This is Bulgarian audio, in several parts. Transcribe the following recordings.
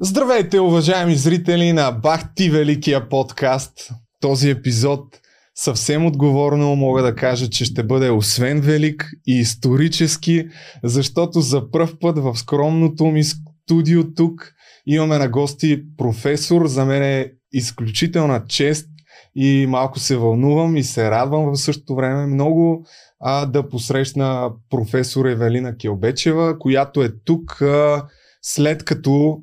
Здравейте, уважаеми зрители на Бах ти Великия подкаст. Този епизод съвсем отговорно мога да кажа, че ще бъде освен велик и исторически, защото за първ път в скромното ми студио тук имаме на гости професор. За мен е изключителна чест и малко се вълнувам и се радвам в същото време много а, да посрещна професор Евелина Келбечева, която е тук а, след като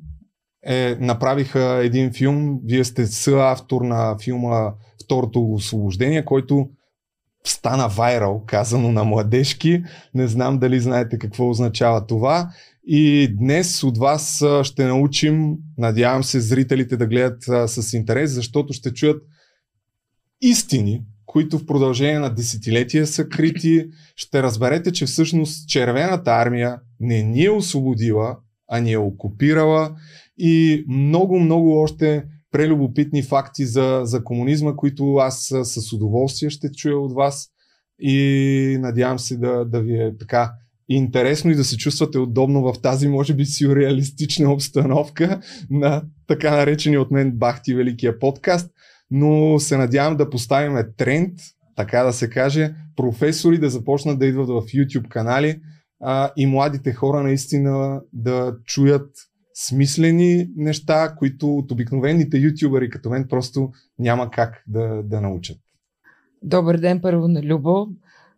е, направиха един филм, вие сте съавтор на филма Второто освобождение, който стана вайрал, казано на младежки. Не знам дали знаете какво означава това. И днес от вас ще научим, надявам се зрителите да гледат с интерес, защото ще чуят истини, които в продължение на десетилетия са крити. Ще разберете, че всъщност червената армия не ни е освободила, а ни е окупирала и много, много още прелюбопитни факти за, за комунизма, които аз с удоволствие ще чуя от вас и надявам се да, да ви е така интересно и да се чувствате удобно в тази, може би, сюрреалистична обстановка на така наречения от мен Бахти Великия подкаст. Но се надявам да поставим тренд, така да се каже, професори да започнат да идват в YouTube канали а, и младите хора наистина да чуят смислени неща, които от обикновените ютубери като мен просто няма как да, да научат. Добър ден първо на Любо.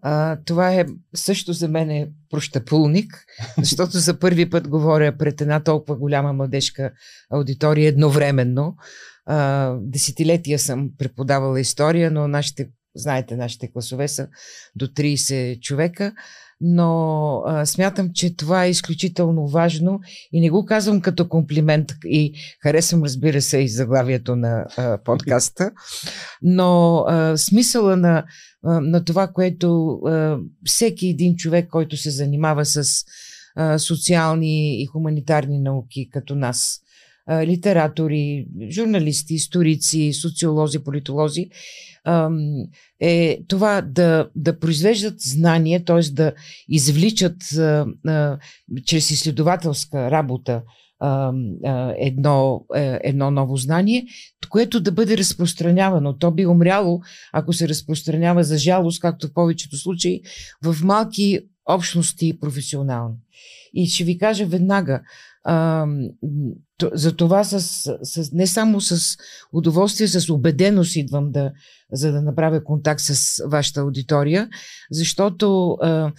А, това е също за мен е прощапулник, защото за първи път говоря пред една толкова голяма младежка аудитория едновременно. А, десетилетия съм преподавала история, но нашите, знаете, нашите класове са до 30 човека но а, смятам, че това е изключително важно и не го казвам като комплимент и харесвам, разбира се, и заглавието на а, подкаста, но а, смисъла на, а, на това, което а, всеки един човек, който се занимава с а, социални и хуманитарни науки като нас, литератори, журналисти, историци, социолози, политолози, е това да, да произвеждат знание, т.е. да извличат чрез изследователска работа едно, е, едно ново знание, което да бъде разпространявано. То би умряло, ако се разпространява за жалост, както в повечето случаи, в малки общности професионални. И ще ви кажа веднага, за това с, с, не само с удоволствие, с убеденост идвам да, за да направя контакт с вашата аудитория, защото а,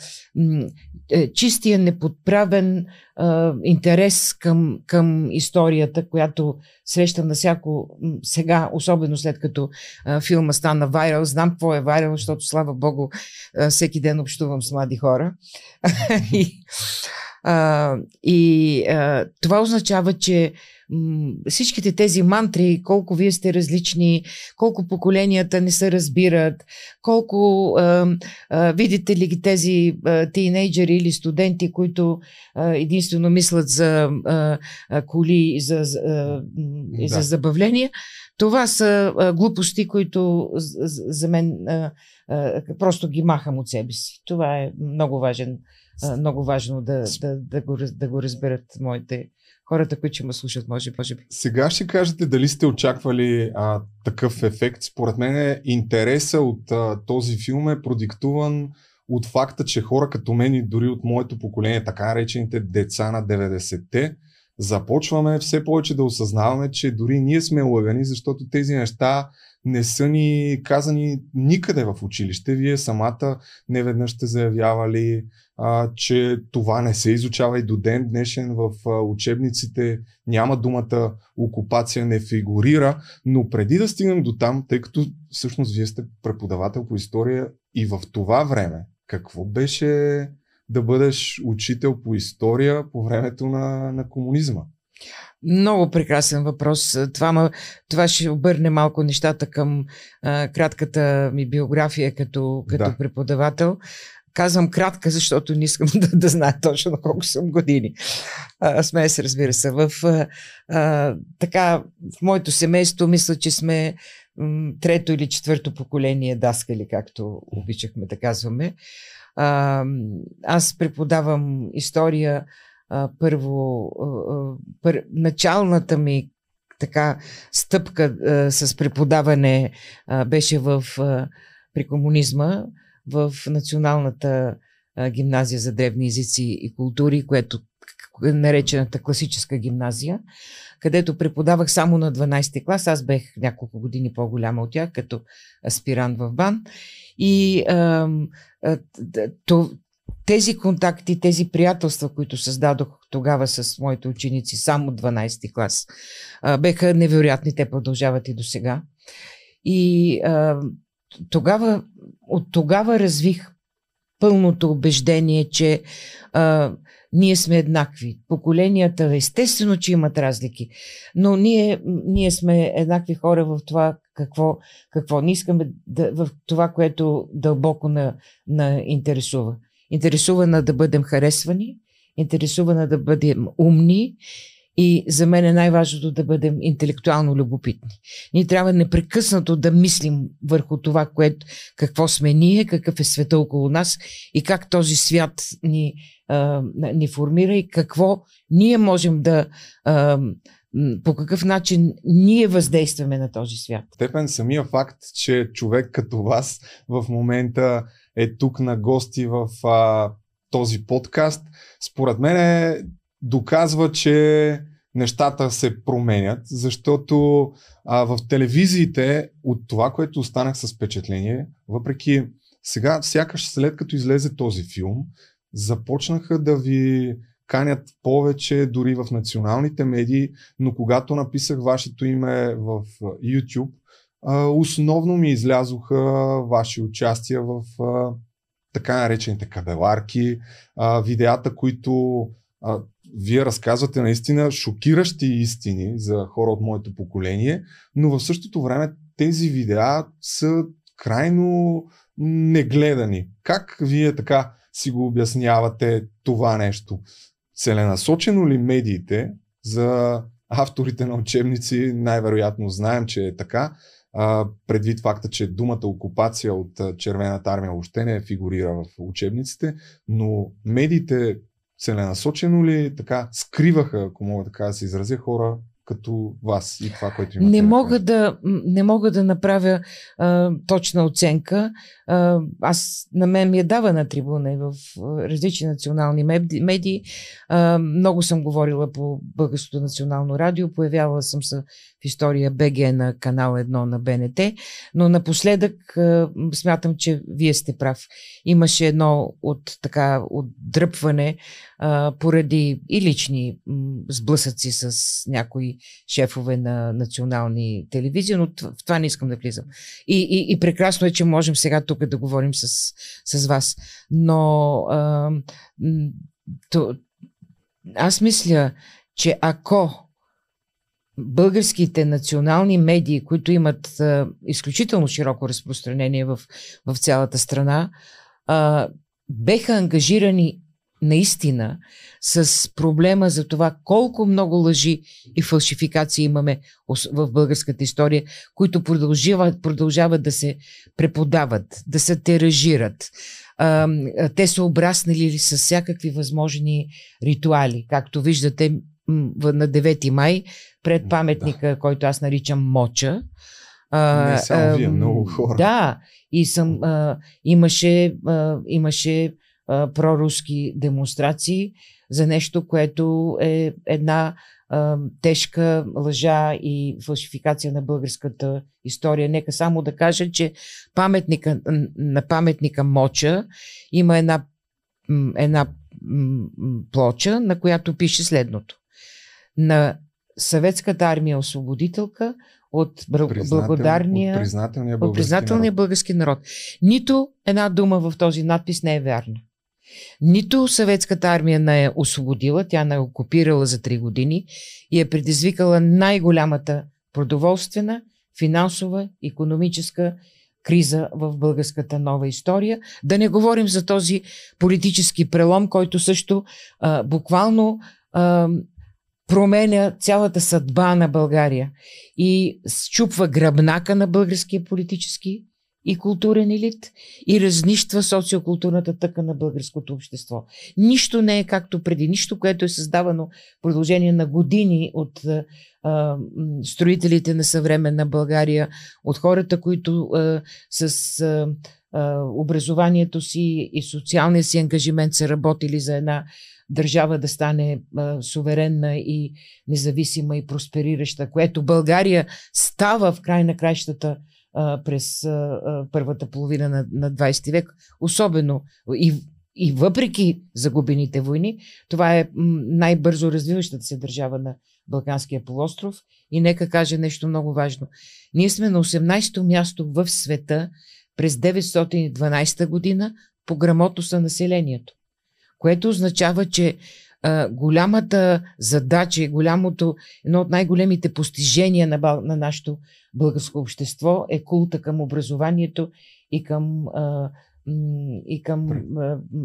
е, чистия неподправен а, интерес към, към историята, която срещам на всяко сега, особено след като а, филма стана вайрал, знам какво е вайрал, защото слава богу а, всеки ден общувам с млади хора. и, а, и а, това означава, че м- всичките тези мантри, колко вие сте различни, колко поколенията не се разбират, колко а, а, видите ли тези а, тинейджери или студенти, които а, единствено мислят за а, коли и за, а, и за забавление, това са а, глупости, които за, за мен а, а, просто ги махам от себе си. Това е много важен много важно да, да, да, го, да го разберат моите хората, които ще ме слушат, може, може би. Сега ще кажете дали сте очаквали а, такъв ефект. Според мен е интереса от а, този филм е продиктуван от факта, че хора като мен и дори от моето поколение, така наречените деца на 90-те, започваме все повече да осъзнаваме, че дори ние сме лъгани, защото тези неща не са ни казани никъде в училище. Вие самата неведнъж сте заявявали, а, че това не се изучава и до ден днешен в а, учебниците. Няма думата окупация, не фигурира. Но преди да стигнем до там, тъй като всъщност вие сте преподавател по история и в това време, какво беше да бъдеш учител по история по времето на, на комунизма? Много прекрасен въпрос. Това, ма, това ще обърне малко нещата към а, кратката ми биография като, като да. преподавател. Казвам кратка, защото не искам да, да знае точно колко съм години. А, се, разбира се. В, а, така, в моето семейство мисля, че сме м, трето или четвърто поколение даскали, както обичахме да казваме. А, аз преподавам история а, първо, а, пър, началната ми така стъпка а, с преподаване а, беше в, а, при комунизма в Националната гимназия за древни езици и култури, което е наречената класическа гимназия, където преподавах само на 12 клас. Аз бех няколко години по-голяма от тях, като аспирант в БАН. И а, а, то, тези контакти, тези приятелства, които създадох тогава с моите ученици, само 12 клас, а, беха невероятни. Те продължават и до сега. И а, тогава, от тогава развих пълното убеждение, че а, ние сме еднакви. Поколенията, естествено, че имат разлики, но ние, ние сме еднакви хора в това какво, какво не искаме да, в това, което дълбоко на, на интересува. Интересува на да бъдем харесвани, интересува на да бъдем умни и за мен е най-важното да бъдем интелектуално любопитни. Ние трябва непрекъснато да мислим върху това, което, какво сме ние, какъв е света около нас и как този свят ни, а, ни формира и какво ние можем да. А, по какъв начин ние въздействаме на този свят. Степен, самия факт, че човек като вас в момента е тук на гости в а, този подкаст, според мен е, доказва, че нещата се променят, защото а, в телевизиите от това, което останах с впечатление, въпреки сега, сякаш след като излезе този филм, започнаха да ви канят повече дори в националните медии, но когато написах вашето име в YouTube, основно ми излязоха ваши участия в така наречените кабеларки, видеята, които вие разказвате наистина шокиращи истини за хора от моето поколение, но в същото време тези видеа са крайно негледани. Как вие така си го обяснявате това нещо? Целенасочено ли медиите за авторите на учебници, най-вероятно знаем, че е така, предвид факта, че думата окупация от червената армия въобще не фигурира в учебниците, но медиите целенасочено ли така скриваха, ако мога така да се изразя, хора като вас и това, което имате? Не мога да, не мога да направя а, точна оценка. А, аз на мен ми е давана трибуна и в различни национални медии. А, много съм говорила по Българското национално радио, появявала съм се в история БГ на канал 1 на БНТ, но напоследък смятам, че вие сте прав. Имаше едно от така отдръпване поради и лични сблъсъци с някои шефове на национални телевизии, но в това не искам да влизам. И, и, и прекрасно е, че можем сега тук да говорим с, с вас. Но а, то, аз мисля, че ако българските национални медии, които имат а, изключително широко разпространение в, в цялата страна, а, беха ангажирани наистина с проблема за това колко много лъжи и фалшификации имаме в българската история, които продължават, продължават да се преподават, да се теражират. Те са обраснали с всякакви възможни ритуали. Както виждате на 9 май, пред паметника, да. който аз наричам Моча, не само вие, много хора. Да, и съм, а, имаше, а, имаше а, проруски демонстрации за нещо, което е една а, тежка лъжа и фалшификация на българската история. Нека само да кажа, че паметника, на паметника Моча има една, една плоча, на която пише следното. На съветската армия освободителка от благодарния, от признателния, български, от признателния народ. български народ. Нито една дума в този надпис не е вярна. Нито съветската армия не е освободила, тя не е окупирала за три години и е предизвикала най-голямата продоволствена, финансова, економическа криза в българската нова история. Да не говорим за този политически прелом, който също а, буквално а, променя цялата съдба на България и счупва гръбнака на българския политически и културен елит и разнищва социокултурната тъка на българското общество. Нищо не е както преди, нищо, което е създавано в продължение на години от а, строителите на съвременна България, от хората, които а, с а, образованието си и социалния си ангажимент са работили за една държава да стане суверенна и независима и просперираща, което България става в край на краищата през първата половина на, на 20 век, особено и, и въпреки загубените войни, това е най-бързо развиващата се държава на Балканския полуостров. И нека кажа нещо много важно. Ние сме на 18-то място в света през 912 година по грамотност на населението, което означава, че а, голямата задача и голямото, едно от най-големите постижения на, на нашето българско общество е култа към образованието и към, а, и към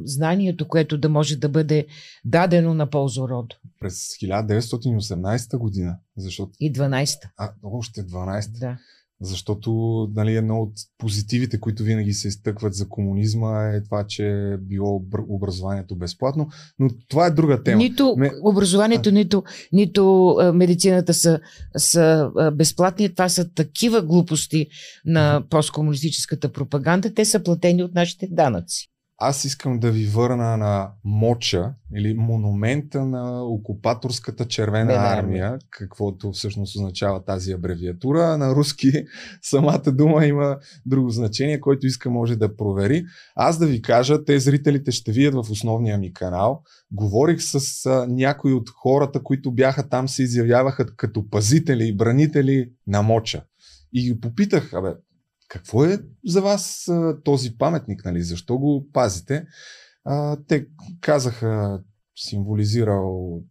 знанието, което да може да бъде дадено на полза род. През 1918 година, защото... И 12. А, още 12. Да. Защото нали, едно от позитивите, които винаги се изтъкват за комунизма е това, че било образованието безплатно, но това е друга тема. Нито Ме... образованието, нито, нито медицината са, са безплатни. Това са такива глупости на посткомунистическата пропаганда. Те са платени от нашите данъци. Аз искам да ви върна на Моча или монумента на окупаторската червена Бе, армия, каквото всъщност означава тази абревиатура. На руски самата дума има друго значение, който иска може да провери. Аз да ви кажа, те зрителите ще видят в основния ми канал. Говорих с а, някои от хората, които бяха там, се изявяваха като пазители и бранители на Моча. И ги попитах, абе, какво е за вас а, този паметник, нали? Защо го пазите? А, те казаха, символизирал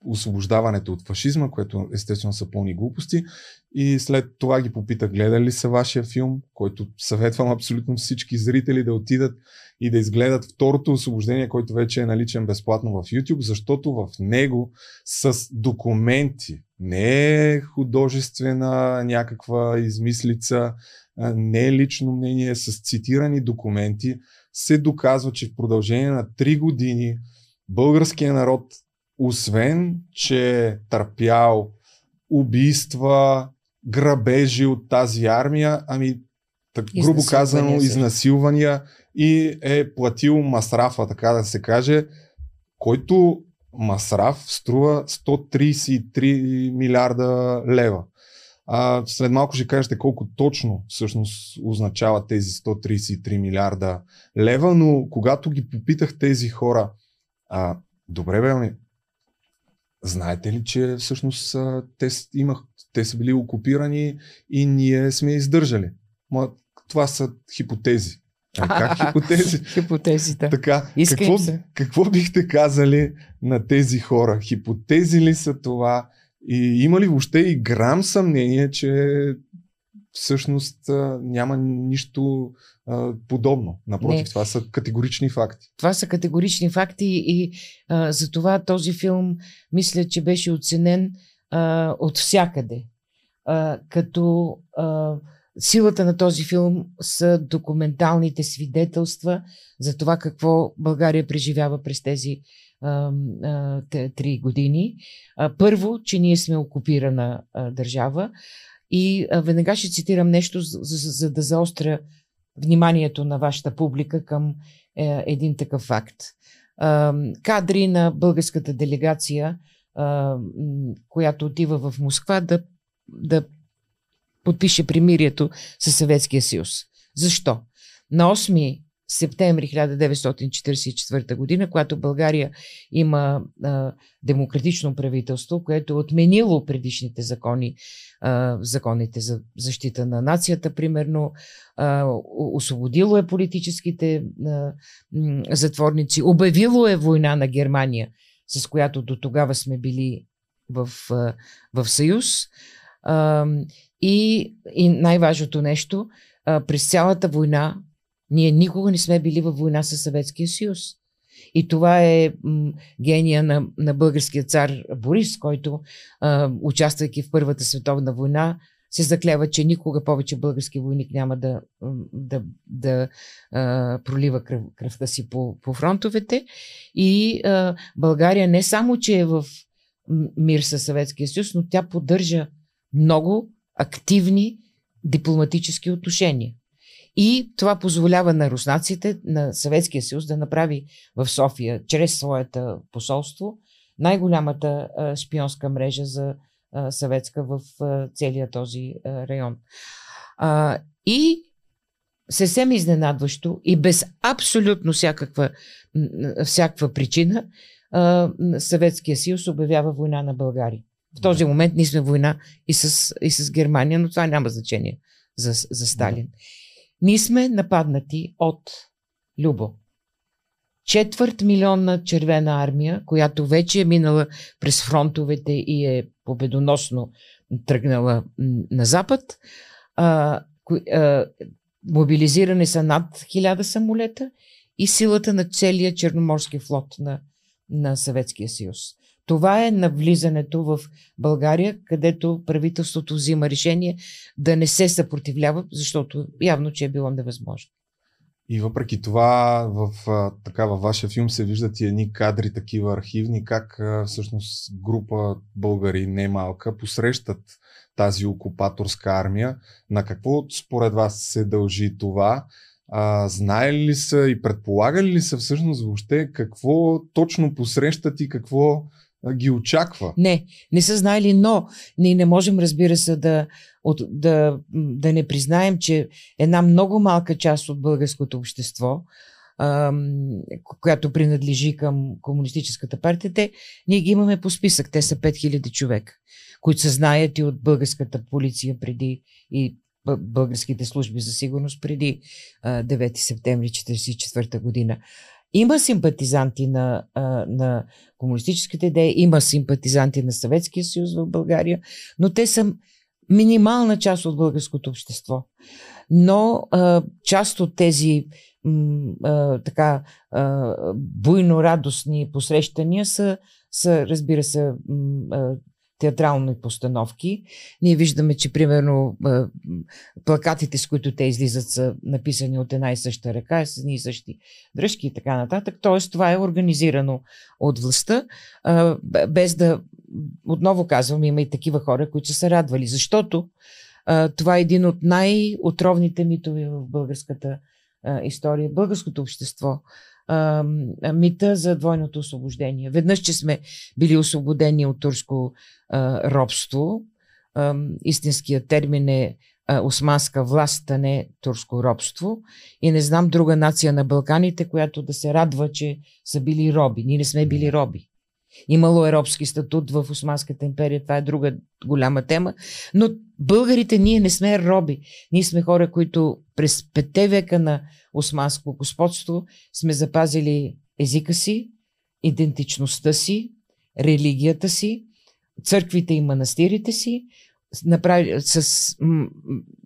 освобождаването от фашизма, което естествено са пълни глупости. И след това ги попитах, гледали ли са вашия филм, който съветвам абсолютно всички зрители да отидат и да изгледат второто освобождение, който вече е наличен безплатно в YouTube, защото в него с документи, не е художествена някаква измислица, не е лично мнение, с цитирани документи, се доказва, че в продължение на 3 години българският народ, освен, че е търпял убийства, грабежи от тази армия, ами так, грубо казано, изнасилвания и е платил масрафа, така да се каже, който масраф струва 133 милиарда лева. А, след малко ще кажете колко точно всъщност означава тези 133 милиарда лева, но когато ги попитах тези хора, а, добре бе, ами, знаете ли, че всъщност те, имах, те са били окупирани и ние сме издържали? Това са хипотези. А, как хипотези? Хипотезите. Така, какво, какво бихте казали на тези хора? Хипотези ли са това? И има ли въобще и грам съмнение, че всъщност няма нищо а, подобно. Напротив, Не. това са категорични факти. Това са категорични факти и а, за това този филм мисля, че беше оценен а, от всякъде. А, като а, силата на този филм са документалните свидетелства за това какво България преживява през тези три години. Първо, че ние сме окупирана държава и веднага ще цитирам нещо, за, за, за да заостря вниманието на вашата публика към е, един такъв факт. Кадри на българската делегация, която отива в Москва да, да подпише примирието с Съветския съюз. Защо? На 8 септември 1944 година, когато България има а, демократично правителство, което е отменило предишните закони, а, законите за защита на нацията, примерно, а, освободило е политическите а, затворници, обявило е война на Германия, с която до тогава сме били в, в съюз. И, и най-важното нещо, а, през цялата война ние никога не сме били във война с Съветския съюз. И това е м, гения на, на българския цар Борис, който, а, участвайки в Първата световна война, се заклева, че никога повече български войник няма да, да, да а, пролива кръв, кръвта си по, по фронтовете. И а, България не само, че е в мир със Съветския съюз, но тя поддържа много активни дипломатически отношения. И това позволява на руснаците, на Съветския съюз да направи в София, чрез своята посолство, най-голямата а, шпионска мрежа за а, съветска в а, целия този а, район. А, и съвсем изненадващо и без абсолютно всякаква, всякаква причина Съветския съюз обявява война на България. В този момент ние сме война и с, и с Германия, но това няма значение за, за Сталин. Ние сме нападнати от Любо. Четвърт милионна червена армия, която вече е минала през фронтовете и е победоносно тръгнала на запад. А, а, мобилизирани са над хиляда самолета и силата на целия Черноморски флот на, на Съветския съюз. Това е навлизането в България, където правителството взима решение да не се съпротивлява, защото явно, че е било невъзможно. И въпреки това, в, така, във вашия филм се виждат и едни кадри, такива архивни, как всъщност група българи, не малка, посрещат тази окупаторска армия. На какво според вас се дължи това? А, знаели ли са и предполагали ли са всъщност въобще какво точно посрещат и какво ги очаква. Не, не са знаели, но ние не можем, разбира се, да, от, да, да не признаем, че една много малка част от българското общество, която принадлежи към Комунистическата партия, те, ние ги имаме по списък. Те са 5000 човека, които се знаят и от българската полиция преди и българските служби за сигурност преди а, 9 септември 1944 година. Има симпатизанти на, на комунистическите идеи, има симпатизанти на Съветския съюз в България, но те са минимална част от българското общество. Но а, част от тези м, а, така буйно радостни посрещания са, са разбира се, м, а, театрални постановки. Ние виждаме, че примерно плакатите, с които те излизат, са написани от една и съща ръка, с едни и същи дръжки и така нататък. Тоест, това е организирано от властта, без да, отново казвам, има и такива хора, които са се радвали, защото това е един от най-отровните митове в българската история, българското общество а, мита за двойното освобождение. Веднъж, че сме били освободени от турско а, робство, а, истинският термин е а, османска власт, а не турско робство. И не знам друга нация на Балканите, която да се радва, че са били роби. Ние не сме били роби. Имало е робски статут в Османската империя, това е друга голяма тема. Но българите ние не сме роби. Ние сме хора, които през петте века на османско господство сме запазили езика си, идентичността си, религията си, църквите и манастирите си, направи, с, м,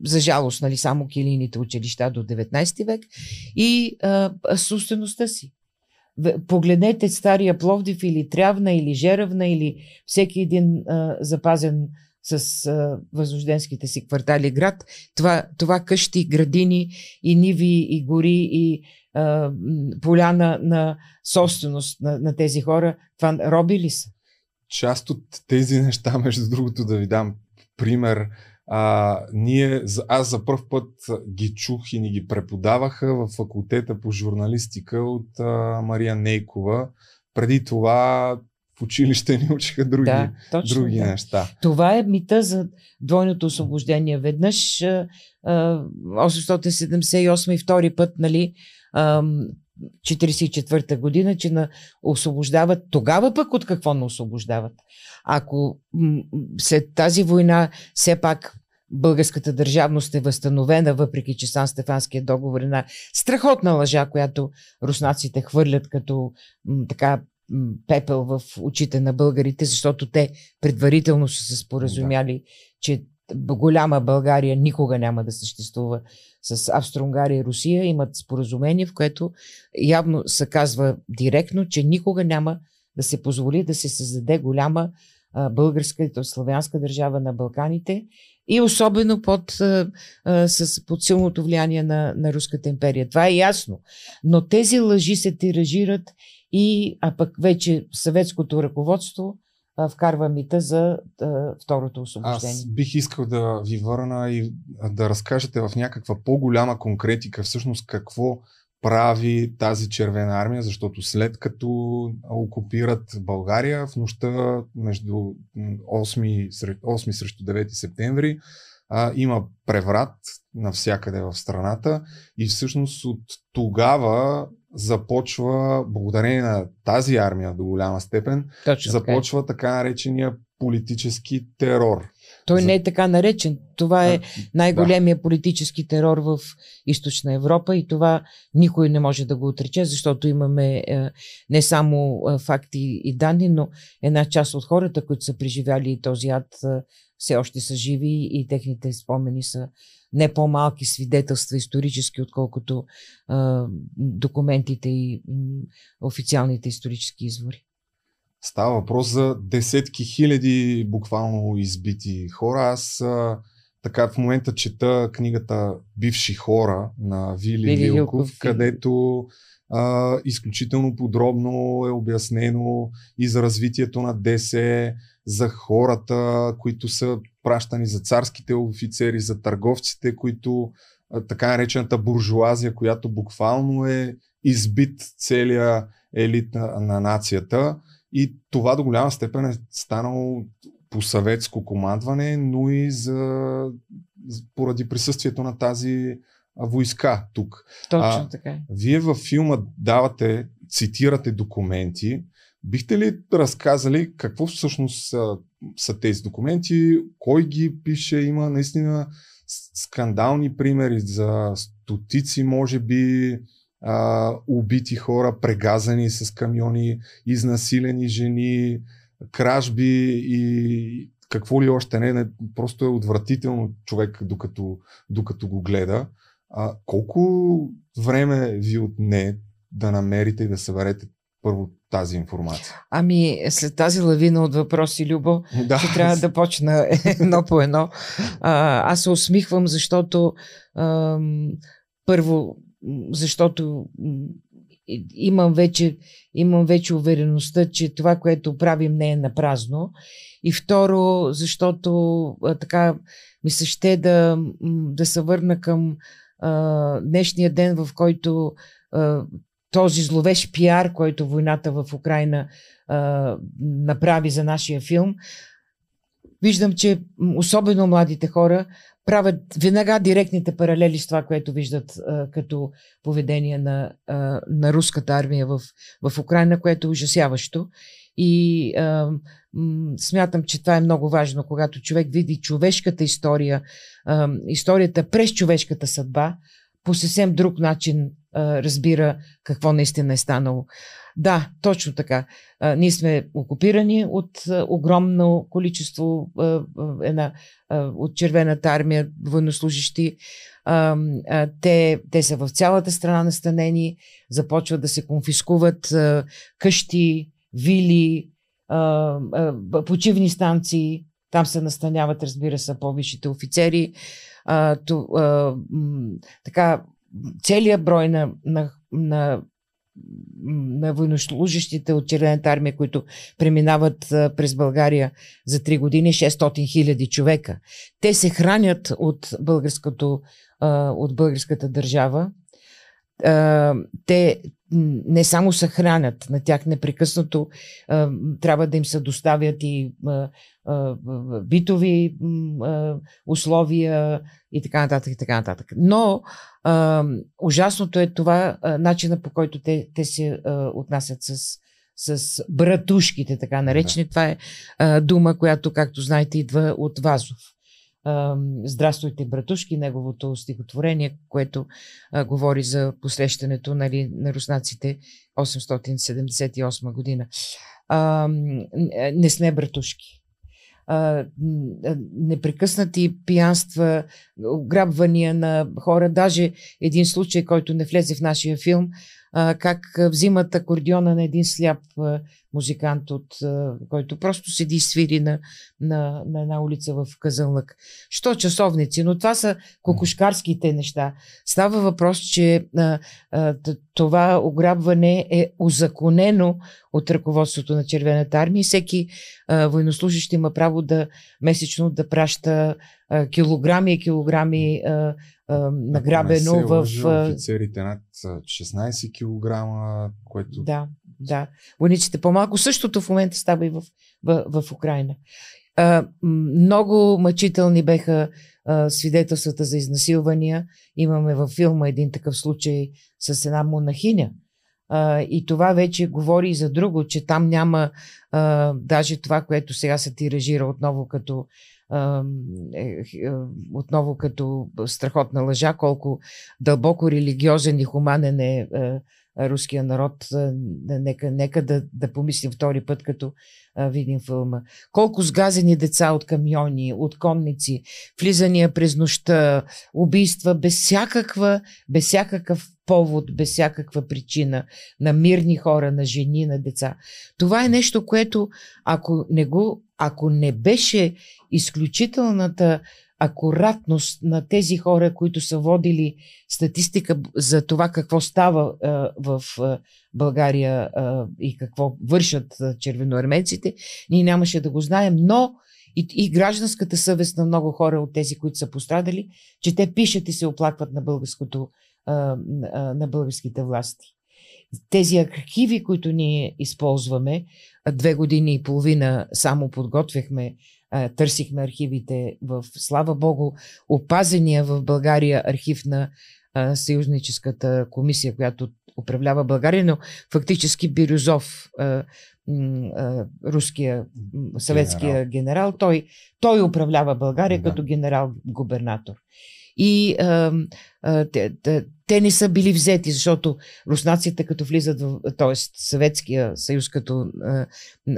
за жалост, нали, само килийните училища до 19 век и а, собствеността си. Погледнете стария Пловдив или Трявна или Жеравна или всеки един а, запазен с а, възрожденските си квартали град. Това, това къщи, градини и ниви и гори и а, поляна на собственост на, на тези хора, това роби ли са? Част от тези неща, между другото, да ви дам пример, а, ние, аз за първ път ги чух и ни ги преподаваха в факултета по журналистика от а, Мария Нейкова. Преди това в училище ни учиха други, да, точно, други да. неща. Това е мита за двойното освобождение. Веднъж а, 878 и втори път, нали, а, 44-та година, че на освобождават. Тогава пък от какво не освобождават? Ако м- след тази война все пак българската държавност е възстановена, въпреки че Сан Стефанския договор е една страхотна лъжа, която руснаците хвърлят като м- така пепел в очите на българите, защото те предварително са се споразумяли, да. че голяма България никога няма да съществува с Австро-Унгария и Русия. Имат споразумение, в което явно се казва директно, че никога няма да се позволи да се създаде голяма а, българска, т.е. славянска държава на Балканите и особено под, а, с, под силното влияние на, на Руската империя. Това е ясно. Но тези лъжи се тиражират и, а пък вече съветското ръководство а, вкарва мита за а, второто освобождение. Аз бих искал да ви върна и да разкажете в някаква по-голяма конкретика всъщност какво прави тази червена армия, защото след като окупират България в нощта между 8, 8 срещу 9 септември а, има преврат навсякъде в страната и всъщност от тогава започва, благодарение на тази армия до голяма степен, Точно започва така. така наречения политически терор. Той За... не е така наречен. Това е най-големия политически терор в Източна Европа и това никой не може да го отрече, защото имаме е, не само е, факти и данни, но една част от хората, които са преживяли този ад, е, все още са живи и техните спомени са не по-малки свидетелства исторически, отколкото е, документите и официалните исторически извори. Става въпрос за десетки хиляди буквално избити хора. Аз а, така в момента чета книгата Бивши хора на Вили, Вили Лилков, Лилков, където а, изключително подробно е обяснено и за развитието на ДСЕ, за хората, които са пращани за царските офицери, за търговците, които така наречената буржуазия, която буквално е избит целия елит на, на нацията. И това до голяма степен е станало по съветско командване, но и за, поради присъствието на тази войска тук. Точно а, така. Вие във филма давате, цитирате документи. Бихте ли разказали какво всъщност са, са тези документи, кой ги пише, има наистина скандални примери за стотици, може би, а, убити хора, прегазани с камиони, изнасилени жени, кражби и какво ли още не, не просто е отвратително човек докато, докато го гледа. А, колко време ви отне да намерите и да съберете първо тази информация? Ами, след тази лавина от въпроси, Любо, да. ще трябва да почна едно по едно. А, аз се усмихвам, защото ам, първо защото имам вече, имам вече увереността, че това, което правим, не е на празно. И второ, защото а, така ми се ще да, да се върна към а, днешния ден, в който а, този зловещ пиар, който войната в Украина а, направи за нашия филм, виждам, че особено младите хора правят веднага директните паралели с това, което виждат а, като поведение на, а, на руската армия в, в Украина, което е ужасяващо. И а, м, смятам, че това е много важно, когато човек види човешката история, а, историята през човешката съдба, по съвсем друг начин а, разбира какво наистина е станало. Да, точно така. А, ние сме окупирани от а, огромно количество а, една, а, от червената армия военнослужащи. А, а, те, те са в цялата страна настанени, започват да се конфискуват а, къщи, вили, а, а, почивни станции. Там се настаняват, разбира се, по-висшите офицери. А, то, а, м, така, целият брой на, на, на на военнослужащите от Червената армия, които преминават през България за 3 години, 600 хиляди човека. Те се хранят от, българското, от българската държава. Те не само се хранят, на тях непрекъснато трябва да им се доставят и битови условия и така нататък, и така нататък. Но а, ужасното е това а, начина по който те, те се а, отнасят с, с братушките, така наречени. Да. Това е а, дума, която, както знаете, идва от Вазов. А, Здравствуйте, братушки, неговото стихотворение, което а, говори за посрещането нали, на руснаците 878 година. А, не сме братушки а, непрекъснати пиянства, ограбвания на хора. Даже един случай, който не влезе в нашия филм, как взимат акордиона на един сляп музикант, от, който просто седи и свири на, на, на една улица в Казанлък. Що часовници? Но това са кокошкарските неща. Става въпрос, че а, а, това ограбване е узаконено от ръководството на Червената армия и всеки а, военнослужащ има право да месечно да праща а, килограми и килограми а, награбено в... офицерите над 16 кг, което... Да, да. Войниците по-малко. Същото в момента става и в, в, в Украина. А, много мъчителни беха а, свидетелствата за изнасилвания. Имаме във филма един такъв случай с една монахиня. А, и това вече говори и за друго, че там няма а, даже това, което сега се тиражира отново като отново като страхотна лъжа, колко дълбоко религиозен и хуманен е, е руския народ. Нека, нека да, да помислим втори път, като видим филма. Колко сгазени деца от камиони, от конници, влизания през нощта, убийства без всякаква, без всякакъв повод, без всякаква причина на мирни хора, на жени, на деца. Това е нещо, което ако не го, ако не беше изключителната акуратност на тези хора, които са водили статистика за това какво става а, в а, България а, и какво вършат а, червеноармейците, ние нямаше да го знаем, но и, и гражданската съвест на много хора от тези, които са пострадали, че те пишат и се оплакват на, българското, а, а, на българските власти. Тези архиви, които ние използваме, две години и половина само подготвяхме търсихме архивите в, слава Богу, опазения в България архив на Съюзническата комисия, която управлява България, но фактически Бирюзов, руския, съветския генерал, генерал той, той управлява България да. като генерал-губернатор. И а, а, те, те, те не са били взети, защото руснаците като влизат в, т.е. Съветския съюз като а,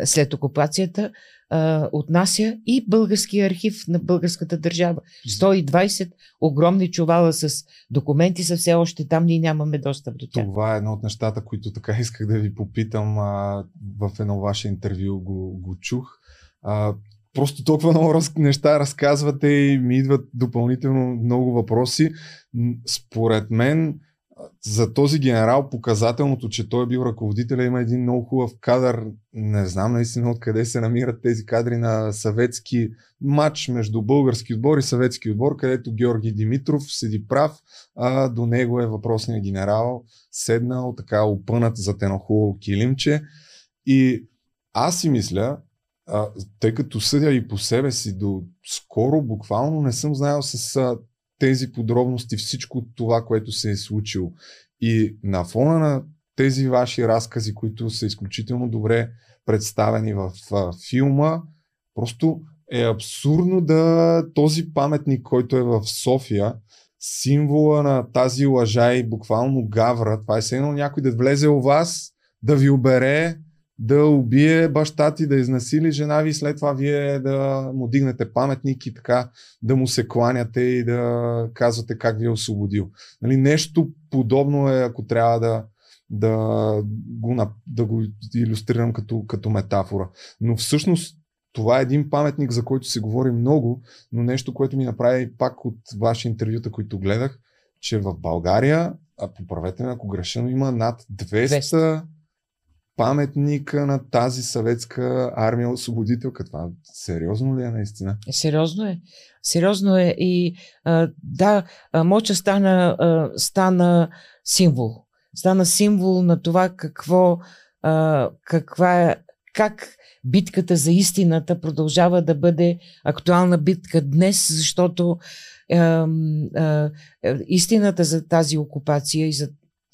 след окупацията, а, отнася и българския архив на българската държава. 120 огромни чувала с документи са все още там, ние нямаме достъп до тях. Това е едно от нещата, които така исках да ви попитам. А, в едно ваше интервю го, го чух. А, просто толкова много раз, неща разказвате и ми идват допълнително много въпроси. Според мен, за този генерал показателното, че той е бил ръководител, има един много хубав кадър. Не знам наистина откъде се намират тези кадри на съветски матч между български отбор и съветски отбор, където Георги Димитров седи прав, а до него е въпросният генерал, седнал така опънат за едно хубаво килимче. И аз си мисля, а, тъй като съдя и по себе си до скоро, буквално не съм знаел с тези подробности, всичко това, което се е случило. И на фона на тези ваши разкази, които са изключително добре представени в а, филма, просто е абсурдно да този паметник, който е в София, символа на тази лъжа и буквално гавра, това е едно някой да влезе у вас, да ви обере, да убие баща ти, да изнасили жена ви, след това вие да му дигнете паметник и така да му се кланяте и да казвате как ви е освободил. Нали, нещо подобно е, ако трябва да, да, го, да го иллюстрирам като, като метафора. Но всъщност това е един паметник, за който се говори много, но нещо, което ми направи пак от ваши интервюта, които гледах, че в България, а поправете ме ако греша, но има над 200, 200 паметника на тази съветска армия освободителка. Това сериозно ли е наистина? Сериозно е. Сериозно е и а, да, Моча стана, а, стана символ. Стана символ на това какво, а, каква е, как битката за истината продължава да бъде актуална битка днес, защото а, а, истината за тази окупация и за